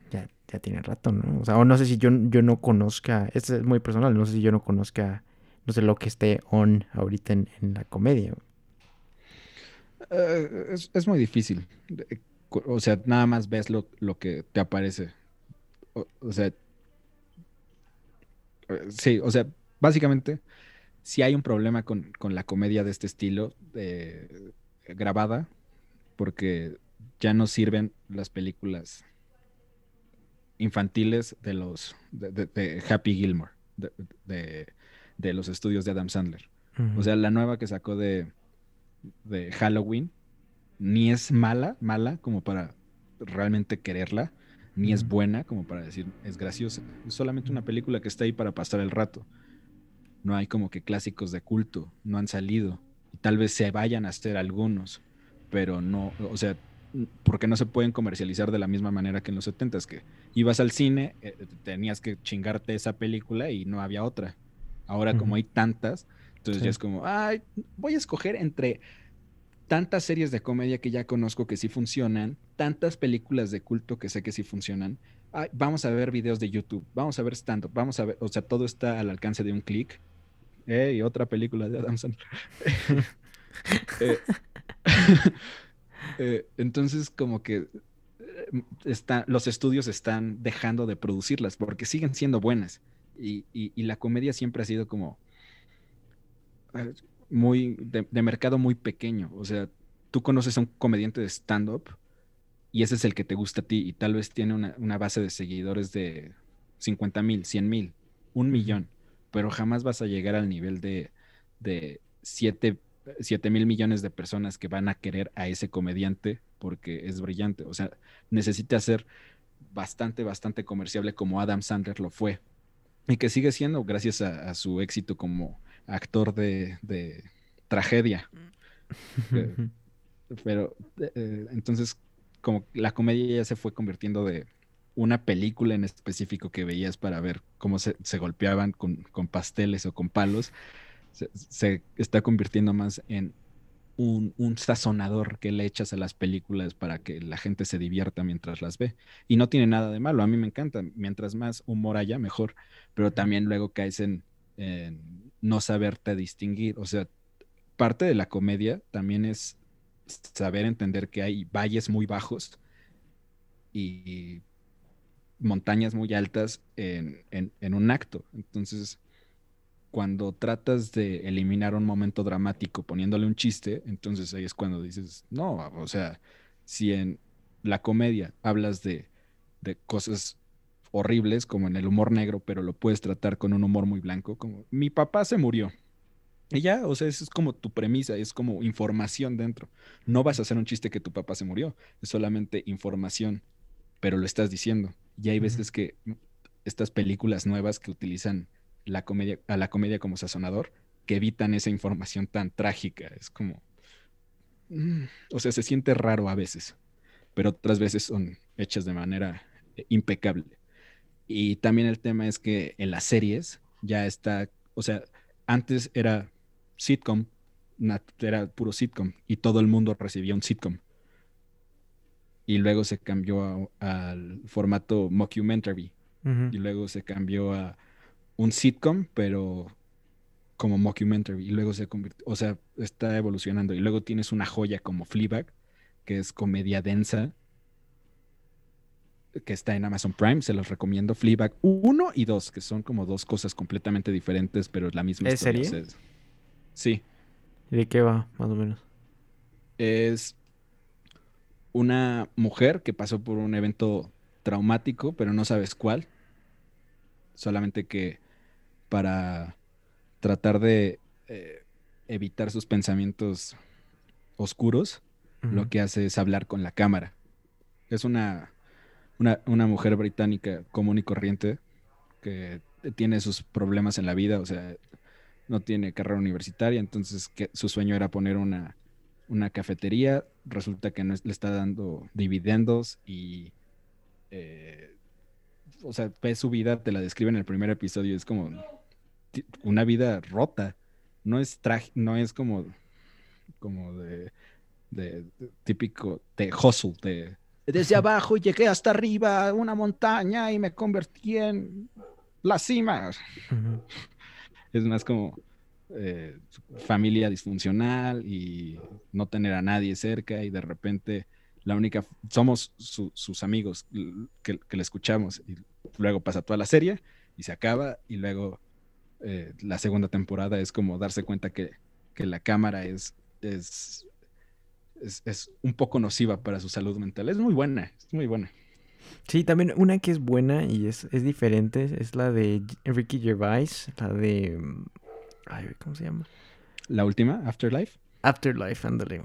ya tiene rato, ¿no? O sea, o no sé si yo, yo no conozca, esto es muy personal, no sé si yo no conozca, no sé lo que esté on ahorita en, la comedia. Eh, es, muy difícil. O sea, nada más ves lo, que te aparece. O, sea, eh, sí, o sea, básicamente, si hay un problema con, la comedia de este estilo, de grabada, porque ya no sirven las películas infantiles de los de, Happy Gilmore, de, los estudios de Adam Sandler. O sea, la nueva que sacó de, de Halloween ni es mala, mala como para realmente quererla, ni es buena como para decir es graciosa. Es solamente una película que está ahí para pasar el rato. No hay como que clásicos de culto, no han salido. Y tal vez se vayan a hacer algunos, pero no, o sea, porque no se pueden comercializar de la misma manera que en los 70 que ibas al cine, eh, tenías que chingarte esa película y no había otra. Ahora como hay tantas, entonces ya es como, ay, voy a escoger entre tantas series de comedia que ya conozco que sí funcionan, tantas películas de culto que sé que sí funcionan. vamos a ver videos de YouTube, vamos a ver stand-up, vamos a ver, o sea, todo está al alcance de un clic. y otra película de Adam Sandler. (laughs) eh, (laughs) eh, entonces, como que eh, está, los estudios están dejando de producirlas porque siguen siendo buenas. Y, la comedia siempre ha sido como muy de, mercado muy pequeño. O sea, tú conoces a un comediante de stand-up y ese es el que te gusta a ti y tal vez tiene una, base de seguidores de 50 mil, 100 mil, un millón, pero jamás vas a llegar al nivel de, de 7 7 mil millones de personas que van a querer a ese comediante porque es brillante. O sea, necesita ser bastante, bastante comerciable como Adam Sandler lo fue. Y que sigue siendo gracias a, su éxito como actor de, tragedia. (laughs) Eh, pero eh, entonces, como la comedia ya se fue convirtiendo de una película en específico que veías para ver cómo se, golpeaban con, con pasteles o con palos se, está convirtiendo más en un, un, sazonador que le echas a las películas para que la gente se divierta mientras las ve. Y no tiene nada de malo, a mí me encanta. Mientras más humor haya, mejor. Pero también luego caes en, en no saberte distinguir. O sea, parte de la comedia también es saber entender que hay valles muy bajos y montañas muy altas en, en, un acto. Entonces, cuando tratas de eliminar un momento dramático poniéndole un chiste, entonces ahí es cuando dices, no, o sea, si en la comedia hablas de, de cosas horribles como en el humor negro, pero lo puedes tratar con un humor muy blanco, como mi papá se murió. Y ya, o sea, eso es como tu premisa, es como información dentro. No vas a hacer un chiste que tu papá se murió, es solamente información, pero lo estás diciendo. Y hay veces que estas películas nuevas que utilizan la comedia, a la comedia como sazonador, que evitan esa información tan trágica. Es como. Mm, o sea, se siente raro a veces, pero otras veces son hechas de manera eh, impecable. Y también el tema es que en las series ya está. O sea, antes era sitcom, era puro sitcom, y todo el mundo recibía un sitcom y luego se cambió al formato mockumentary y luego se cambió a un sitcom, pero como mockumentary y luego se convirtió, o sea, está evolucionando y luego tienes una joya como Fleabag, que es comedia densa, que está en Amazon Prime, se los recomiendo, Fleabag 1 y 2, que son como dos cosas completamente diferentes, pero es la misma ¿Es serie? sí. ¿Y de qué va, más o menos? Es una mujer que pasó por un evento traumático, pero no sabes cuál. Solamente que para tratar de eh, evitar sus pensamientos oscuros, lo que hace es hablar con la cámara. Es una, una, mujer británica común y corriente que tiene sus problemas en la vida, o sea, no tiene carrera universitaria, entonces que su sueño era poner una, una cafetería, resulta que no le está dando dividendos y, eh, o sea, ves su vida, te la describe en el primer episodio, es como una vida rota, no es no es como, como de, de, típico de hustle, de desde abajo llegué hasta arriba, una montaña y me convertí en la cima. Es más como eh, familia disfuncional y no tener a nadie cerca y de repente la única, somos sus amigos que, le escuchamos y luego pasa toda la serie y se acaba y luego eh, la segunda temporada es como darse cuenta que, la cámara es, es, es, un poco nociva para su salud mental. Es muy buena, es muy buena. Sí, también una que es buena y es, es diferente es la de Ricky Gervais, la de ¿cómo se llama? La última, Afterlife. Afterlife, ándale.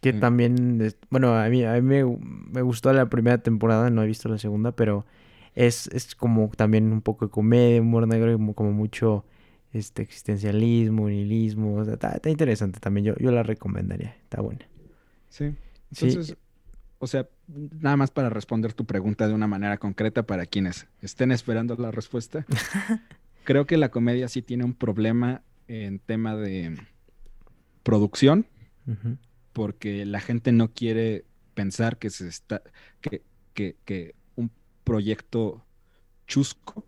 Que también, bueno, a mí, a mí me, gustó la primera temporada, no he visto la segunda, pero es, es como también un poco de comedia, humor negro, como, como mucho este existencialismo, nihilismo. está, interesante también, yo, yo la recomendaría, está buena. Sí. Entonces, o sea, nada más para responder tu pregunta de una manera concreta para quienes estén esperando la respuesta. (laughs) creo que la comedia sí tiene un problema en tema de producción, porque la gente no quiere pensar que se está, que, que, un proyecto chusco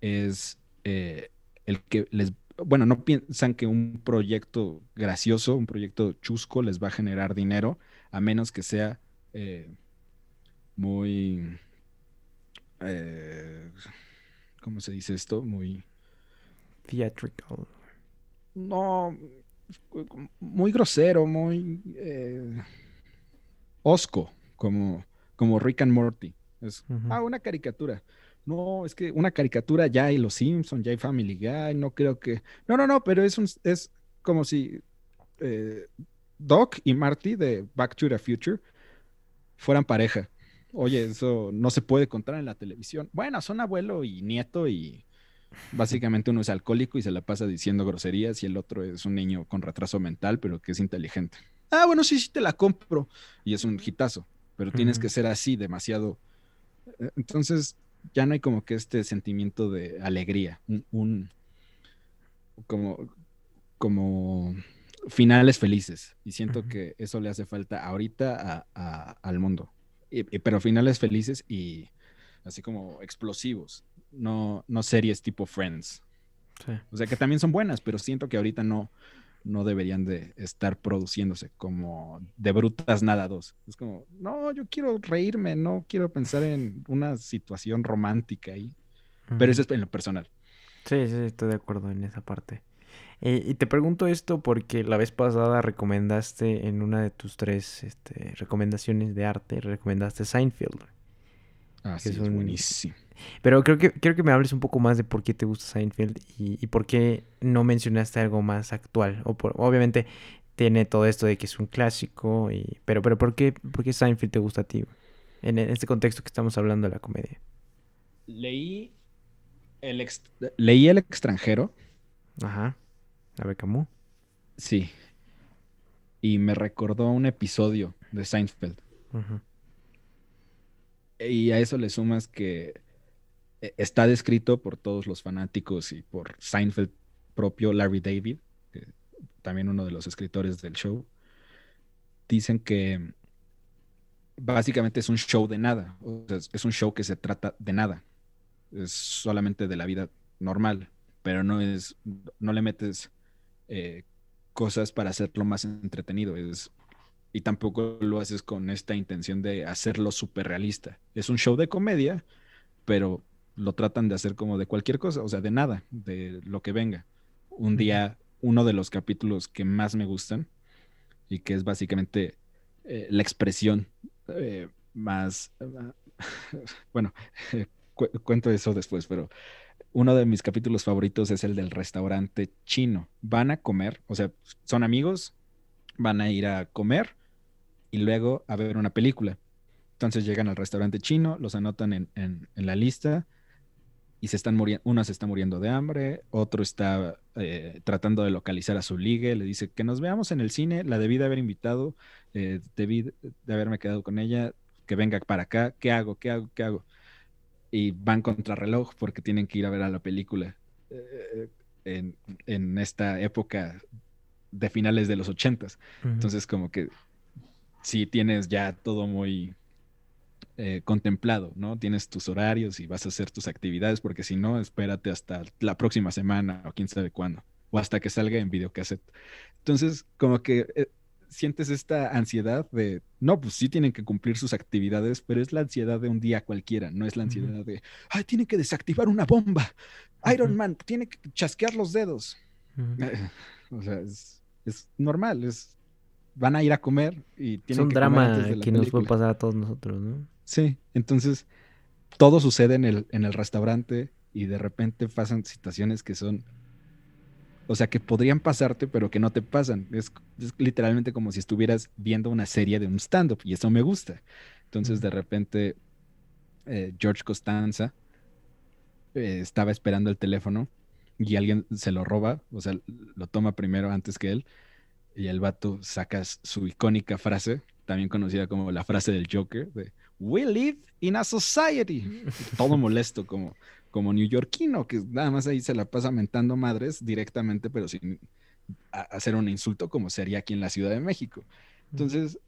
es eh, el que les, bueno, no piensan que un proyecto gracioso, un proyecto chusco les va a generar dinero, a menos que sea eh, muy... Eh, ¿cómo se dice esto? Muy... Theatrical. No, muy grosero, muy osco, como, como Rick and Morty. Es, Ah, una caricatura. No, es que una caricatura ya hay Los Simpsons, ya hay Family Guy, no creo que... No, no, no, pero es, un, es como si eh, Doc y Marty de Back to the Future fueran pareja oye, eso no se puede contar en la televisión. Bueno, son abuelo y nieto y básicamente uno es alcohólico y se la pasa diciendo groserías y el otro es un niño con retraso mental, pero que es inteligente. Ah, bueno, sí, sí te la compro. Y es un hitazo, pero tienes que ser así, demasiado. Eh, entonces, ya no hay como que este sentimiento de alegría, un, como, como finales felices. Y siento que eso le hace falta ahorita al mundo. pero finales felices y así como explosivos. No, no series tipo Friends. O sea que también son buenas, pero siento que ahorita no, no deberían de estar produciéndose como de brutas nada dos. Es como, no, yo quiero reírme, no quiero pensar en una situación romántica ahí. Pero eso es en lo personal. Sí, sí, estoy de acuerdo en esa parte. Eh, y te pregunto esto porque la vez pasada recomendaste en una de tus tres este, recomendaciones de arte, recomendaste Seinfeld. Ah, sí, es, buenísimo. Pero creo que, creo que me hables un poco más de por qué te gusta Seinfeld y, por qué no mencionaste algo más actual. O obviamente tiene todo esto de que es un clásico, y, pero, pero ¿por, qué, ¿por qué Seinfeld te gusta a ti? En este contexto que estamos hablando de la comedia. Leí el, leí el extranjero. Ajá. A Camus. Sí. Y me recordó un episodio de Seinfeld. Y a eso le sumas que eh, está descrito por todos los fanáticos y por Seinfeld propio, Larry David, también uno de los escritores del show. Dicen que básicamente es un show de nada. es un show que se trata de nada. Es solamente de la vida normal, pero no es, no le metes eh, cosas para hacerlo más entretenido. Es, y tampoco lo haces con esta intención de hacerlo súper realista. Es un show de comedia, pero lo tratan de hacer como de cualquier cosa, o sea, de nada, de lo que venga. Un día, uno de los capítulos que más me gustan y que es básicamente eh, la expresión eh, más, (laughs) bueno, cuento eso después, pero uno de mis capítulos favoritos es el del restaurante chino. Van a comer, o sea, son amigos, van a ir a comer y luego a ver una película. Entonces llegan al restaurante chino, los anotan en, la lista y se están muriendo, uno se está muriendo de hambre, otro está eh, tratando de localizar a su ligue, le dice que nos veamos en el cine, la debí de haber invitado, eh, debí de haberme quedado con ella, que venga para acá, ¿qué hago? ¿Qué hago? ¿Qué hago? y van contra reloj porque tienen que ir a ver a la película eh, en, esta época de finales de los ochentas. Entonces, como que si tienes ya todo muy eh, contemplado, ¿no? Tienes tus horarios y vas a hacer tus actividades, porque si no, espérate hasta la próxima semana o quién sabe cuándo, o hasta que salga en videocassette. Entonces, como que eh, sientes esta ansiedad de, no, pues sí tienen que cumplir sus actividades, pero es la ansiedad de un día cualquiera, no es la ansiedad de, ay, tienen que desactivar una bomba. Iron Man tiene que chasquear los dedos. o sea, es, normal, es, van a ir a comer y tienen es un drama que nos puede pasar a todos nosotros, ¿no? Sí, entonces todo sucede en el, en el restaurante y de repente pasan situaciones que son o sea, que podrían pasarte, pero que no te pasan. Es, literalmente como si estuvieras viendo una serie de un stand-up y eso me gusta. Entonces, de repente, eh, George Costanza eh, estaba esperando el teléfono y alguien se lo roba, o sea, lo toma primero antes que él. Y el vato saca su icónica frase, también conocida como la frase del Joker, de We live in a society. Todo molesto, como como neoyorquino, que nada más ahí se la pasa mentando madres directamente, pero sin hacer un insulto como sería aquí en la Ciudad de México. Entonces,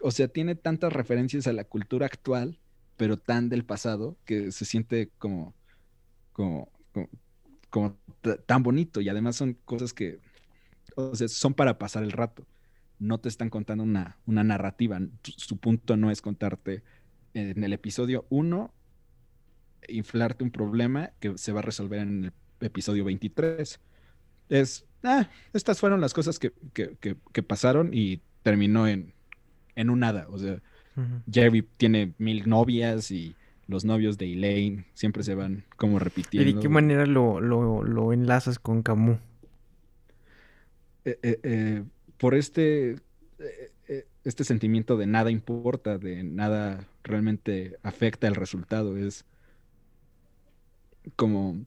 o sea, tiene tantas referencias a la cultura actual, pero tan del pasado, que se siente como, como, como, tan bonito y además son cosas que, o sea, son para pasar el rato. No te están contando una, una narrativa. Su punto no es contarte en el episodio 1 inflarte un problema que se va a resolver en el episodio 23. Es, ah, estas fueron las cosas que, pasaron y terminó en, en un nada. O sea, Jerry tiene mil novias y los novios de Elaine siempre se van como repitiendo. ¿Y de qué manera lo, enlazas con Camus? Eh, eh, eh, por este, este sentimiento de nada importa, de nada realmente afecta el resultado. Es como...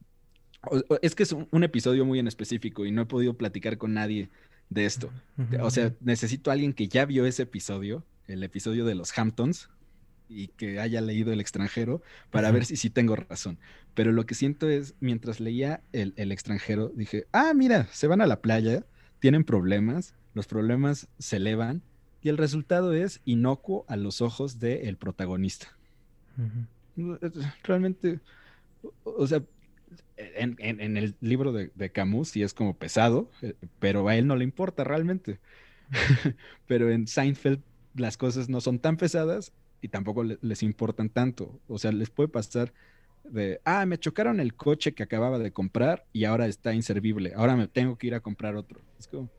Es que es un, episodio muy en específico y no he podido platicar con nadie de esto. O sea, necesito a alguien que ya vio ese episodio, el episodio de los Hamptons, y que haya leído El extranjero para ver si sí tengo razón. Pero lo que siento es, mientras leía el, el, extranjero, dije, ah, mira, se van a la playa, tienen problemas, los problemas se elevan y el resultado es inocuo a los ojos del protagonista. Realmente, o sea, en, el libro de, Camus sí es como pesado, eh, pero a él no le importa realmente. (laughs) pero en Seinfeld las cosas no son tan pesadas y tampoco les importan tanto. O sea, les puede pasar de, ah, me chocaron el coche que acababa de comprar y ahora está inservible, ahora me tengo que ir a comprar otro. Es como,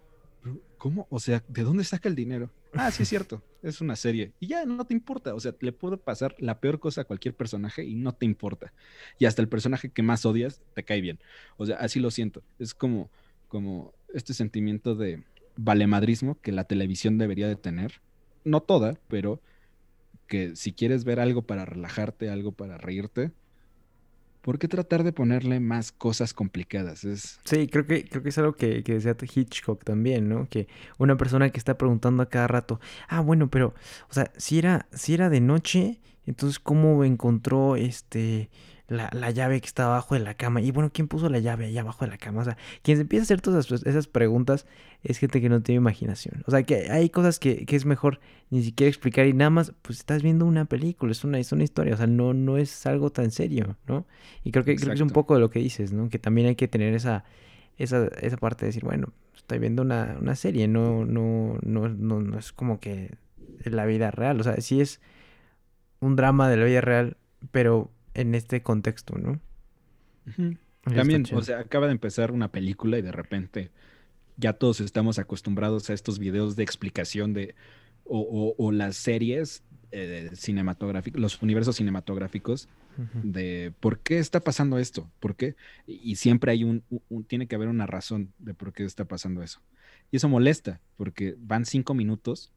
¿cómo? O sea, ¿de dónde saca el dinero? Ah, sí es cierto, es una serie. Y ya no te importa, o sea, le puede pasar la peor cosa a cualquier personaje y no te importa. Y hasta el personaje que más odias te cae bien. O sea, así lo siento. Es como, como este sentimiento de valemadrismo que la televisión debería de tener. No toda, pero que si quieres ver algo para relajarte, algo para reírte, ¿por qué tratar de ponerle más cosas complicadas? Es... Sí, creo que, creo que es algo que, que decía Hitchcock también, ¿no? Que una persona que está preguntando a cada rato, ah, bueno, pero, o sea, si era, si era de noche, entonces, ¿cómo encontró este la, llave que está abajo de la cama. Y bueno, ¿quién puso la llave ahí abajo de la cama? O sea, quien se empieza a hacer todas esas, preguntas es gente que no tiene imaginación. O sea, que hay cosas que, es mejor ni siquiera explicar y nada más, pues estás viendo una película, es una, es una historia, o sea, no, no es algo tan serio, ¿no? Y creo que, creo que es un poco de lo que dices, ¿no? Que también hay que tener esa, esa, esa parte de decir, bueno, estoy viendo una, una serie, no, no, no, no, no es como que la vida real, o sea, sí es un drama de la vida real, pero en este contexto, ¿no? También, o sea, acaba de empezar una película y de repente ya todos estamos acostumbrados a estos videos de explicación de, o, las series eh, cinematográficas, los universos cinematográficos de por qué está pasando esto, por qué, y, siempre hay un, tiene que haber una razón de por qué está pasando eso. Y eso molesta, porque van cinco minutos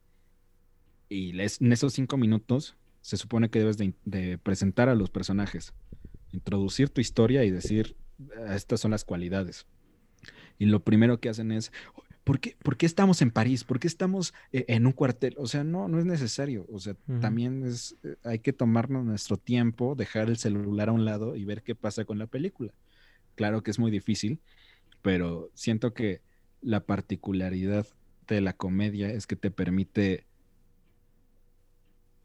y en esos cinco minutos se supone que debes de, presentar a los personajes, introducir tu historia y decir, ah, estas son las cualidades. Y lo primero que hacen es, ¿por qué, ¿por qué estamos en París? ¿Por qué estamos eh, en un cuartel? O sea, no, no es necesario. O sea, también es, eh, hay que tomarnos nuestro tiempo, dejar el celular a un lado y ver qué pasa con la película. Claro que es muy difícil, pero siento que la particularidad de la comedia es que te permite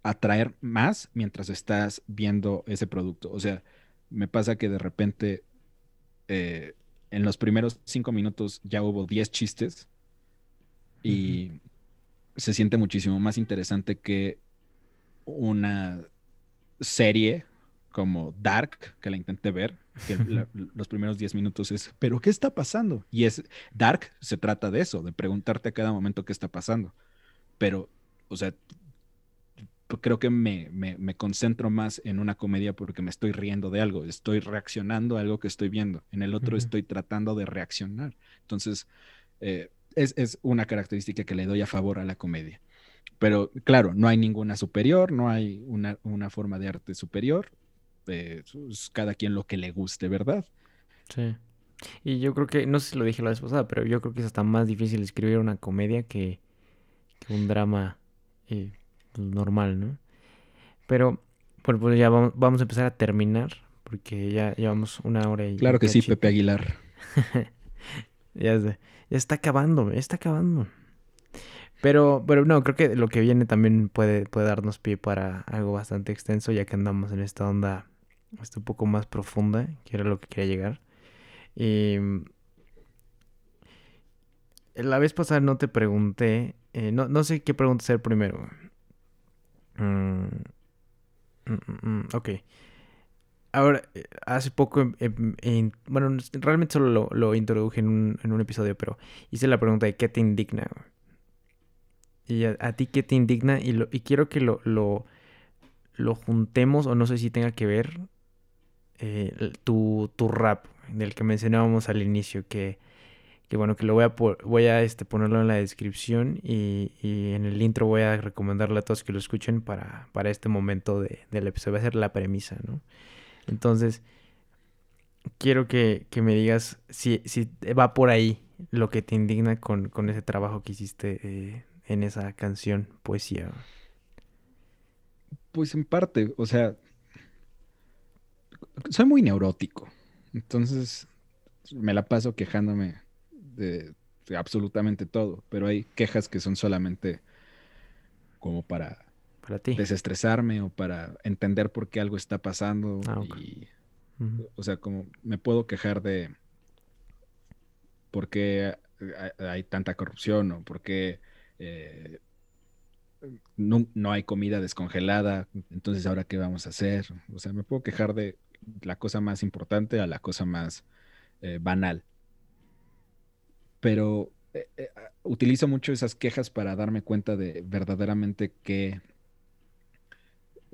atraer más mientras estás viendo ese producto. O sea, me pasa que de repente eh, en los primeros cinco minutos ya hubo diez chistes y se siente muchísimo más interesante que una serie como Dark, que la intenté ver, que (laughs) los primeros diez minutos es, pero ¿qué está pasando? Y es, Dark se trata de eso, de preguntarte a cada momento qué está pasando. Pero, o sea, creo que me, concentro más en una comedia porque me estoy riendo de algo, estoy reaccionando a algo que estoy viendo. En el otro estoy tratando de reaccionar. Entonces, eh, es, una característica que le doy a favor a la comedia. Pero claro, no hay ninguna superior, no hay una, forma de arte superior. Eh, es cada quien lo que le guste, ¿verdad? Sí. Y yo creo que, no sé si lo dije la vez pasada, pero yo creo que es hasta más difícil escribir una comedia que, un drama. Eh, normal, ¿no? Pero, bueno, pues ya vamos, a empezar a terminar, porque ya llevamos una hora y... Claro que sí, Pepe Aguilar. (laughs) ya, ya está acabando, ya está acabando. Pero, pero no, creo que lo que viene también puede, puede darnos pie para algo bastante extenso, ya que andamos en esta onda este, un poco más profunda, que era lo que quería llegar. Y la vez pasada no te pregunté, eh, no, no sé qué pregunta hacer primero. Mm, mm, mm, ok. Ahora, eh, hace poco, bueno, realmente solo lo, introduje en un, episodio, pero hice la pregunta de qué te indigna. Y a, ti qué te indigna y, y quiero que lo, lo, juntemos o no sé si tenga que ver eh, tu, tu rap del que mencionábamos al inicio, que que bueno, que lo voy a, voy a este, ponerlo en la descripción y, en el intro voy a recomendarle a todos que lo escuchen para, para este momento de, del episodio. Va a ser la premisa, ¿no? Entonces, quiero que, me digas si, si, va por ahí lo que te indigna con, ese trabajo que hiciste eh, en esa canción, poesía. Pues en parte, o sea, soy muy neurótico, entonces me la paso quejándome de absolutamente todo, pero hay quejas que son solamente como para, para ti. desestresarme o para entender por qué algo está pasando. Ah, y, O sea, como me puedo quejar de por qué hay, hay tanta corrupción o por qué eh, no, no hay comida descongelada, entonces ahora qué vamos a hacer. O sea, me puedo quejar de la cosa más importante a la cosa más eh, banal. Pero eh, eh, ah, utilizo mucho esas quejas para darme cuenta de verdaderamente qué,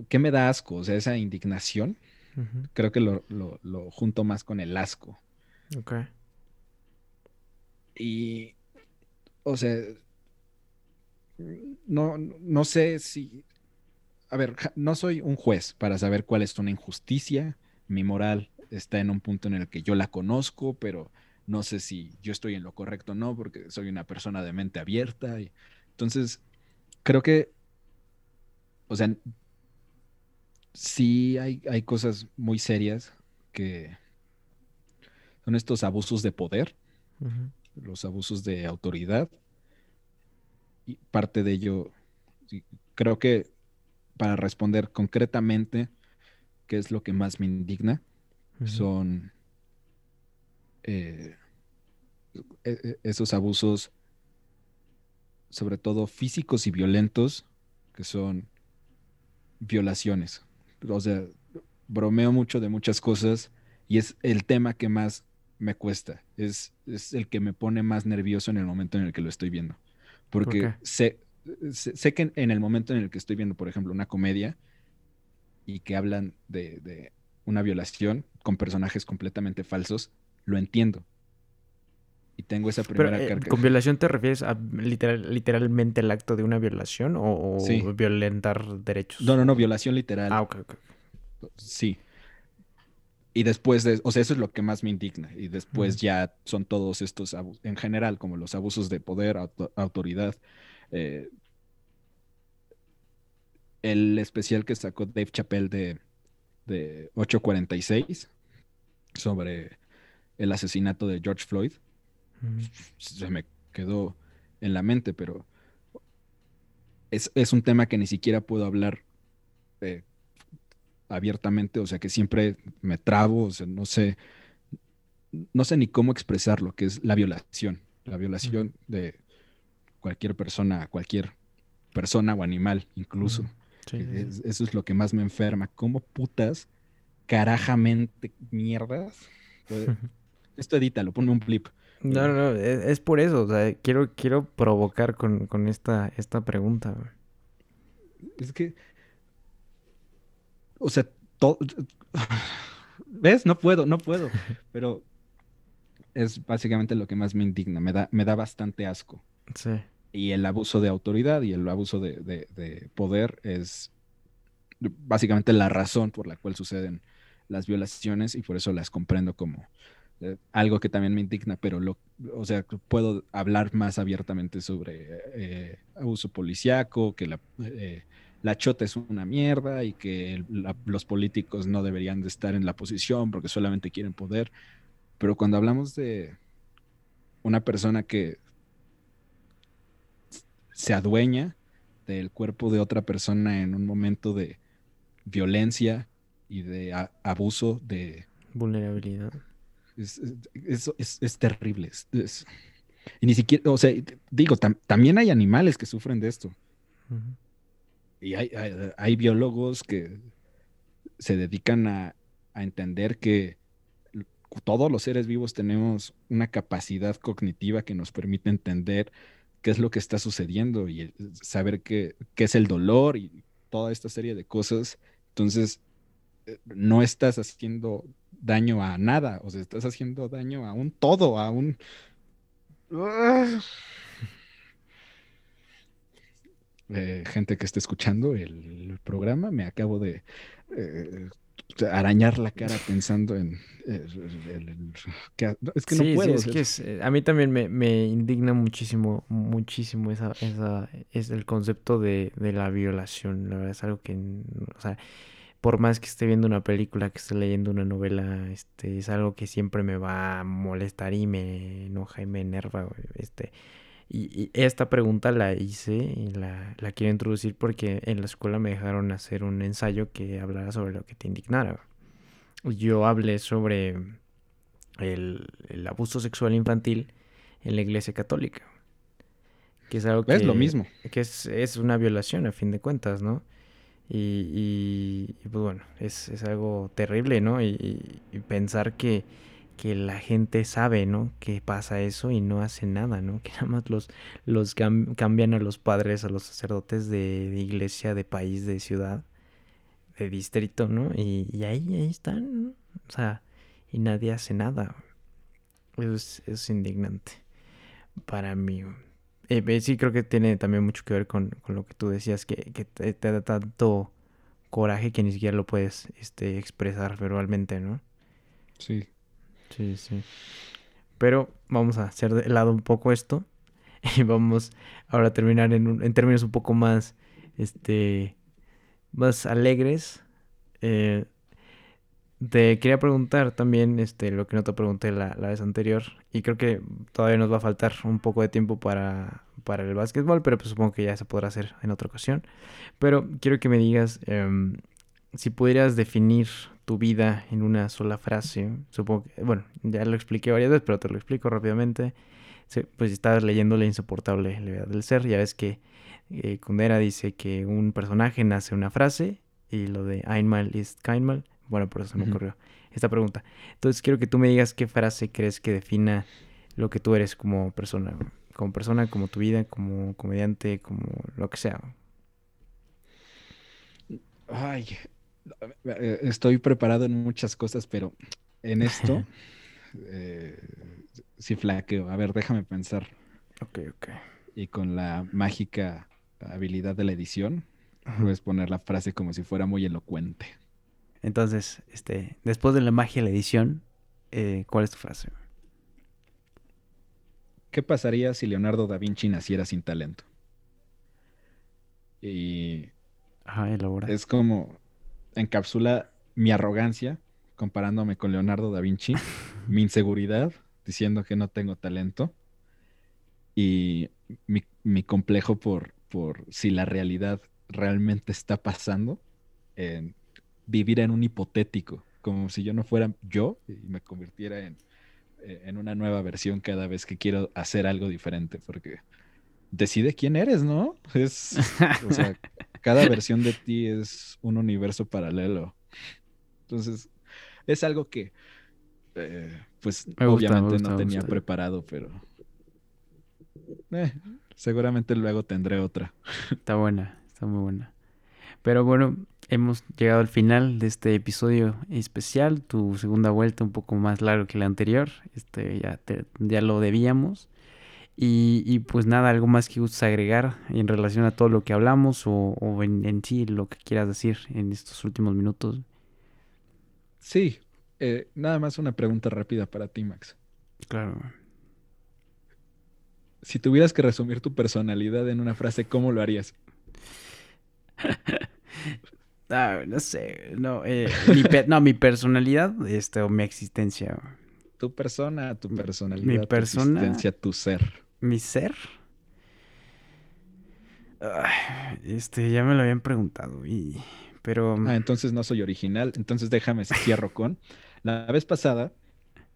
qué me da asco, o sea, esa indignación. Creo que lo, lo- lo junto más con el asco. Ok. Y, o sea, no, no sé si, a ver, no soy un juez para saber cuál es una injusticia. Mi moral está en un punto en el que yo la conozco, pero no sé si yo estoy en lo correcto o no, porque soy una persona de mente abierta. y- entonces, creo que, o sea, sí hay, hay cosas muy serias que son estos abusos de poder los abusos de autoridad. Y parte de ello, creo que para responder concretamente qué es lo que más me indigna, son eh, e- e- esos abusos, sobre todo físicos y violentos, que son violaciones. O sea, bromeo mucho de muchas cosas y es el tema que más me cuesta. Es, es el que me pone más nervioso en el momento en el que lo estoy viendo. Porque sé, sé, sé que en, en el momento en el que estoy viendo, por ejemplo, una comedia y que hablan de, de una violación con personajes completamente falsos, lo entiendo. Y tengo esa Pero primera eh, carga. ¿con violación te refieres a literal- literalmente el acto de una violación o, Sí. violentar derechos? No, no, no, violación literal. Ah, ok, ok. Sí. Y después de, o sea, eso es lo que más me indigna. Y después ya son todos estos abusos, en general, como los abusos de poder, auto- autoridad. eh, el especial que sacó Dave Chappelle de, de 846 sobre el asesinato de George Floyd, se me quedó en la mente, pero es, es un tema que ni siquiera puedo hablar eh, abiertamente, o sea que siempre me trabo, o sea, no sé, no sé ni cómo expresar lo que es la violación, la violación de cualquier persona, cualquier persona o animal incluso. Sí, sí. Eso es lo que más me enferma. ¿Cómo putas, carajamente mierdas? (laughs) Esto edítalo, ponme un blip. No, no, no, es, es por eso, o sea, quiero, quiero provocar con, con esta, esta pregunta. Es que, o sea, todo, (laughs) ¿ves? No puedo, no puedo. (laughs) Pero es básicamente lo que más me indigna, me da, me da bastante asco. Sí. Y el abuso de autoridad y el abuso de, de- de poder es básicamente la razón por la cual suceden las violaciones y por eso las comprendo como algo que también me indigna, pero lo, o sea, puedo hablar más abiertamente sobre eh, abuso policíaco, que la, eh, la chota es una mierda y que los políticos no deberían de estar en la posición porque solamente quieren poder. Pero cuando hablamos de una persona que se adueña del cuerpo de otra persona en un momento de violencia y de abuso, de Vulnerabilidad. Es, es- es- es terrible. y ni siquiera, o sea, digo, tam- también hay animales que sufren de esto. Y hay, hay, hay biólogos que se dedican a, a entender que todos los seres vivos tenemos una capacidad cognitiva que nos permite entender qué es lo que está sucediendo y saber qué, qué es el dolor y toda esta serie de cosas. Entonces, no estás haciendo daño a nada, o sea, estás haciendo daño a un todo, a un... Eh, gente que esté escuchando el, programa, me acabo de eh, arañar la cara pensando en... eh, el- el- es que no sí, puedo. es que es, eh, a mí también me, me indigna muchísimo, muchísimo esa, esa, es el concepto de, de la violación, la verdad es algo que, n- o sea, por más que esté viendo una película, que esté leyendo una novela, este, es algo que siempre me va a molestar y me enoja y me enerva, Este, y, esta pregunta la hice y la, la, quiero introducir porque en la escuela me dejaron hacer un ensayo que hablara sobre lo que te indignara. Yo hablé sobre el, el abuso sexual infantil en la iglesia católica. Que es algo que... Es lo mismo. Que es, es una violación a fin de cuentas, ¿no? Y, y, pues bueno, es, es, algo terrible, ¿no? Y, pensar que, que, la gente sabe, ¿no? Que pasa eso y no hace nada, ¿no? Que nada más los, los cambian a los padres, a los sacerdotes de, iglesia, de país, de ciudad, de distrito, ¿no? Y, ahí, ahí están, ¿no? O sea, y nadie hace nada. Es, es indignante para mí. Eh, sí, creo que tiene también mucho que ver con, con lo que tú decías, que, que te, da tanto coraje que ni siquiera lo puedes este, expresar verbalmente, ¿no? Sí. Sí, sí. Pero vamos a hacer de lado un poco esto (laughs) y vamos ahora a terminar en, en términos un poco más, este, más alegres. Eh, te quería preguntar también este, lo que no te pregunté la, vez anterior y creo que todavía nos va a faltar un poco de tiempo para, para el básquetbol, pero pues supongo que ya se podrá hacer en otra ocasión. Pero quiero que me digas em, si pudieras definir tu vida en una sola frase. Supongo que, bueno, ya lo expliqué varias veces, pero te lo explico rápidamente. Pues estás leyendo La insoportable levedad del ser, ya ves que eh, Kundera dice que un personaje nace una frase y lo de Einmal ist Keinmal bueno, por eso me ocurrió esta pregunta. Entonces quiero que tú me digas qué frase crees que defina lo que tú eres como persona. Como persona, como tu vida, como comediante, como lo que sea. Ay, eh, estoy preparado en muchas cosas, pero en esto (laughs) eh, sí flaqueo. A ver, déjame pensar. Ok, ok. Y con la mágica habilidad de la edición, puedes poner la frase como si fuera muy elocuente. Entonces, este, después de la magia de la edición, eh, ¿cuál es tu frase? ¿Qué pasaría si Leonardo da Vinci naciera sin talento? Y Ajá, elabora. es como encapsula mi arrogancia comparándome con Leonardo da Vinci, (laughs) mi inseguridad diciendo que no tengo talento y mi, mi complejo por, por si la realidad realmente está pasando en vivir en un hipotético, como si yo no fuera yo y me convirtiera en, en una nueva versión cada vez que quiero hacer algo diferente, porque decide quién eres, ¿no? Es, o sea, (laughs) cada versión de ti es un universo paralelo. Entonces, es algo que, eh, pues, obviamente no tenía preparado, pero eh, seguramente luego tendré otra. Está buena, está muy buena. Pero bueno, hemos llegado al final de este episodio especial, tu segunda vuelta un poco más largo que la anterior, este ya, ya lo debíamos. Y, pues nada, algo más que gustes agregar en relación a todo lo que hablamos o, en, en, sí lo que quieras decir en estos últimos minutos. Sí, eh, nada más una pregunta rápida para ti, Max. Claro. Si tuvieras que resumir tu personalidad en una frase, ¿cómo lo harías? (laughs) Ah, no sé, no, eh, mi no, mi personalidad este, o mi existencia. Tu persona, tu personalidad, mi persona, tu existencia, tu ser. ¿Mi ser? este, ya me lo habían preguntado, y, pero... Ah, entonces no soy original, entonces déjame, cierro con... La vez pasada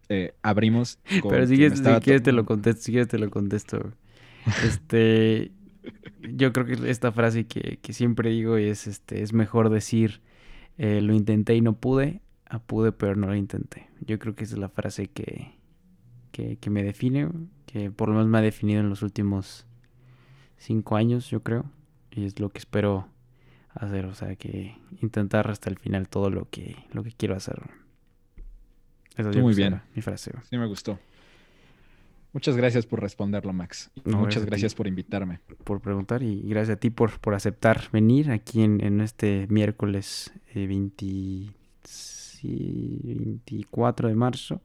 eh, abrimos (laughs) Pero si quieres, te lo contesto, si quieres te lo contesto. Este, yo creo que esta frase que, siempre digo es, este, es mejor decir eh, lo intenté y no pude, a pude pero no lo intenté. Yo creo que esa es la frase que, que, me define, que por lo menos me ha definido en los últimos cinco años, yo creo. Y es lo que espero hacer, o sea, que intentar hasta el final todo lo que, lo que quiero hacer. Muy bien. Mi frase. Sí, me gustó. Muchas gracias por responderlo, Max. muchas gracias, por invitarme. Por preguntar y gracias a ti por, por aceptar venir aquí en, este miércoles 24 eh, de marzo.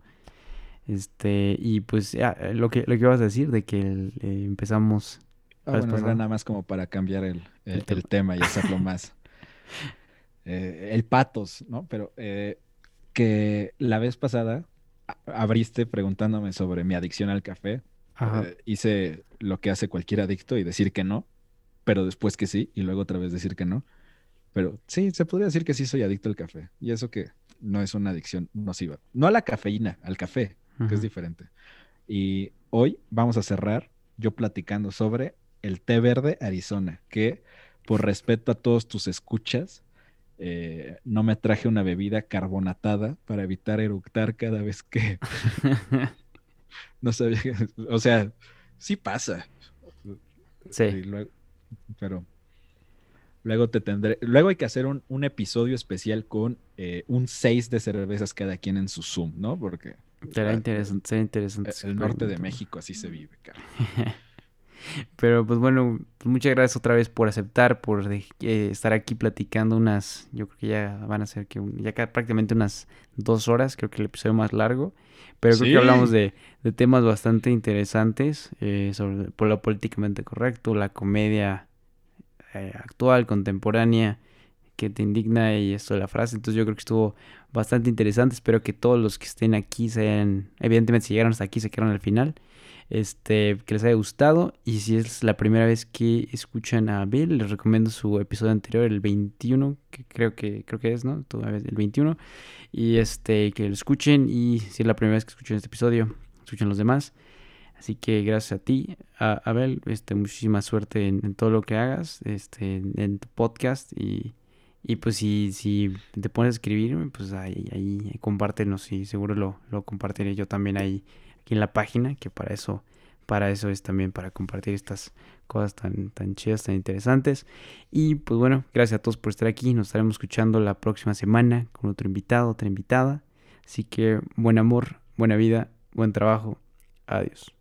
Este, y pues lo que lo que ibas a decir de que eh, empezamos. Ah, bueno, era nada más como para cambiar el, tema. y hacerlo (laughs) más. eh, el patos, ¿no? Pero eh, que la vez pasada abriste preguntándome sobre mi adicción al café. Eh, hice lo que hace cualquier adicto y decir que no, pero después que sí, y luego otra vez decir que no. Pero sí, se podría decir que sí soy adicto al café. Y eso que no es una adicción nociva. No a la cafeína, al café, que es diferente. Y hoy vamos a cerrar yo platicando sobre el té verde Arizona, que por respeto a todos tus escuchas, eh, no me traje una bebida carbonatada para evitar eructar cada vez que... (laughs) no sabía, o sea, sí pasa. Sí. pero luego te tendré, luego hay que hacer un, episodio especial con eh, un 6 de cervezas cada quien en su Zoom, ¿no? Porque... Será interesante, será interesante. El norte de México así se vive, cara. (laughs) Pero pues bueno, pues, muchas gracias otra vez por aceptar, por eh, estar aquí platicando unas, yo creo que ya van a ser que ya prácticamente unas dos horas, creo que el episodio más largo. Pero creo que hablamos de, temas bastante interesantes, eh, sobre por lo políticamente correcto, la comedia eh, actual, contemporánea, que te indigna y esto de la frase. Entonces yo creo que estuvo bastante interesante. Espero que todos los que estén aquí sean, evidentemente si llegaron hasta aquí, se quedaron al final. Este, que les haya gustado. Y si es la primera vez que escuchan a Bill, les recomiendo su episodio anterior, el 21, que creo que, creo que es, ¿no? Todavía el 21. Y este, que lo escuchen. Y si es la primera vez que escuchan este episodio, escuchen los demás. Así que gracias a ti, a Abel, este, muchísima suerte en, todo lo que hagas, este, en, tu podcast y, y pues si, si te pones a escribirme, pues ahí, ahí, compártenos y seguro lo, lo compartiré yo también ahí en la página, que para eso, para eso es también para compartir estas cosas tan, tan chidas, tan interesantes. Y pues bueno, gracias a todos por estar aquí. Nos estaremos escuchando la próxima semana con otro invitado, otra invitada. Así que buen amor, buena vida, buen trabajo. Adiós.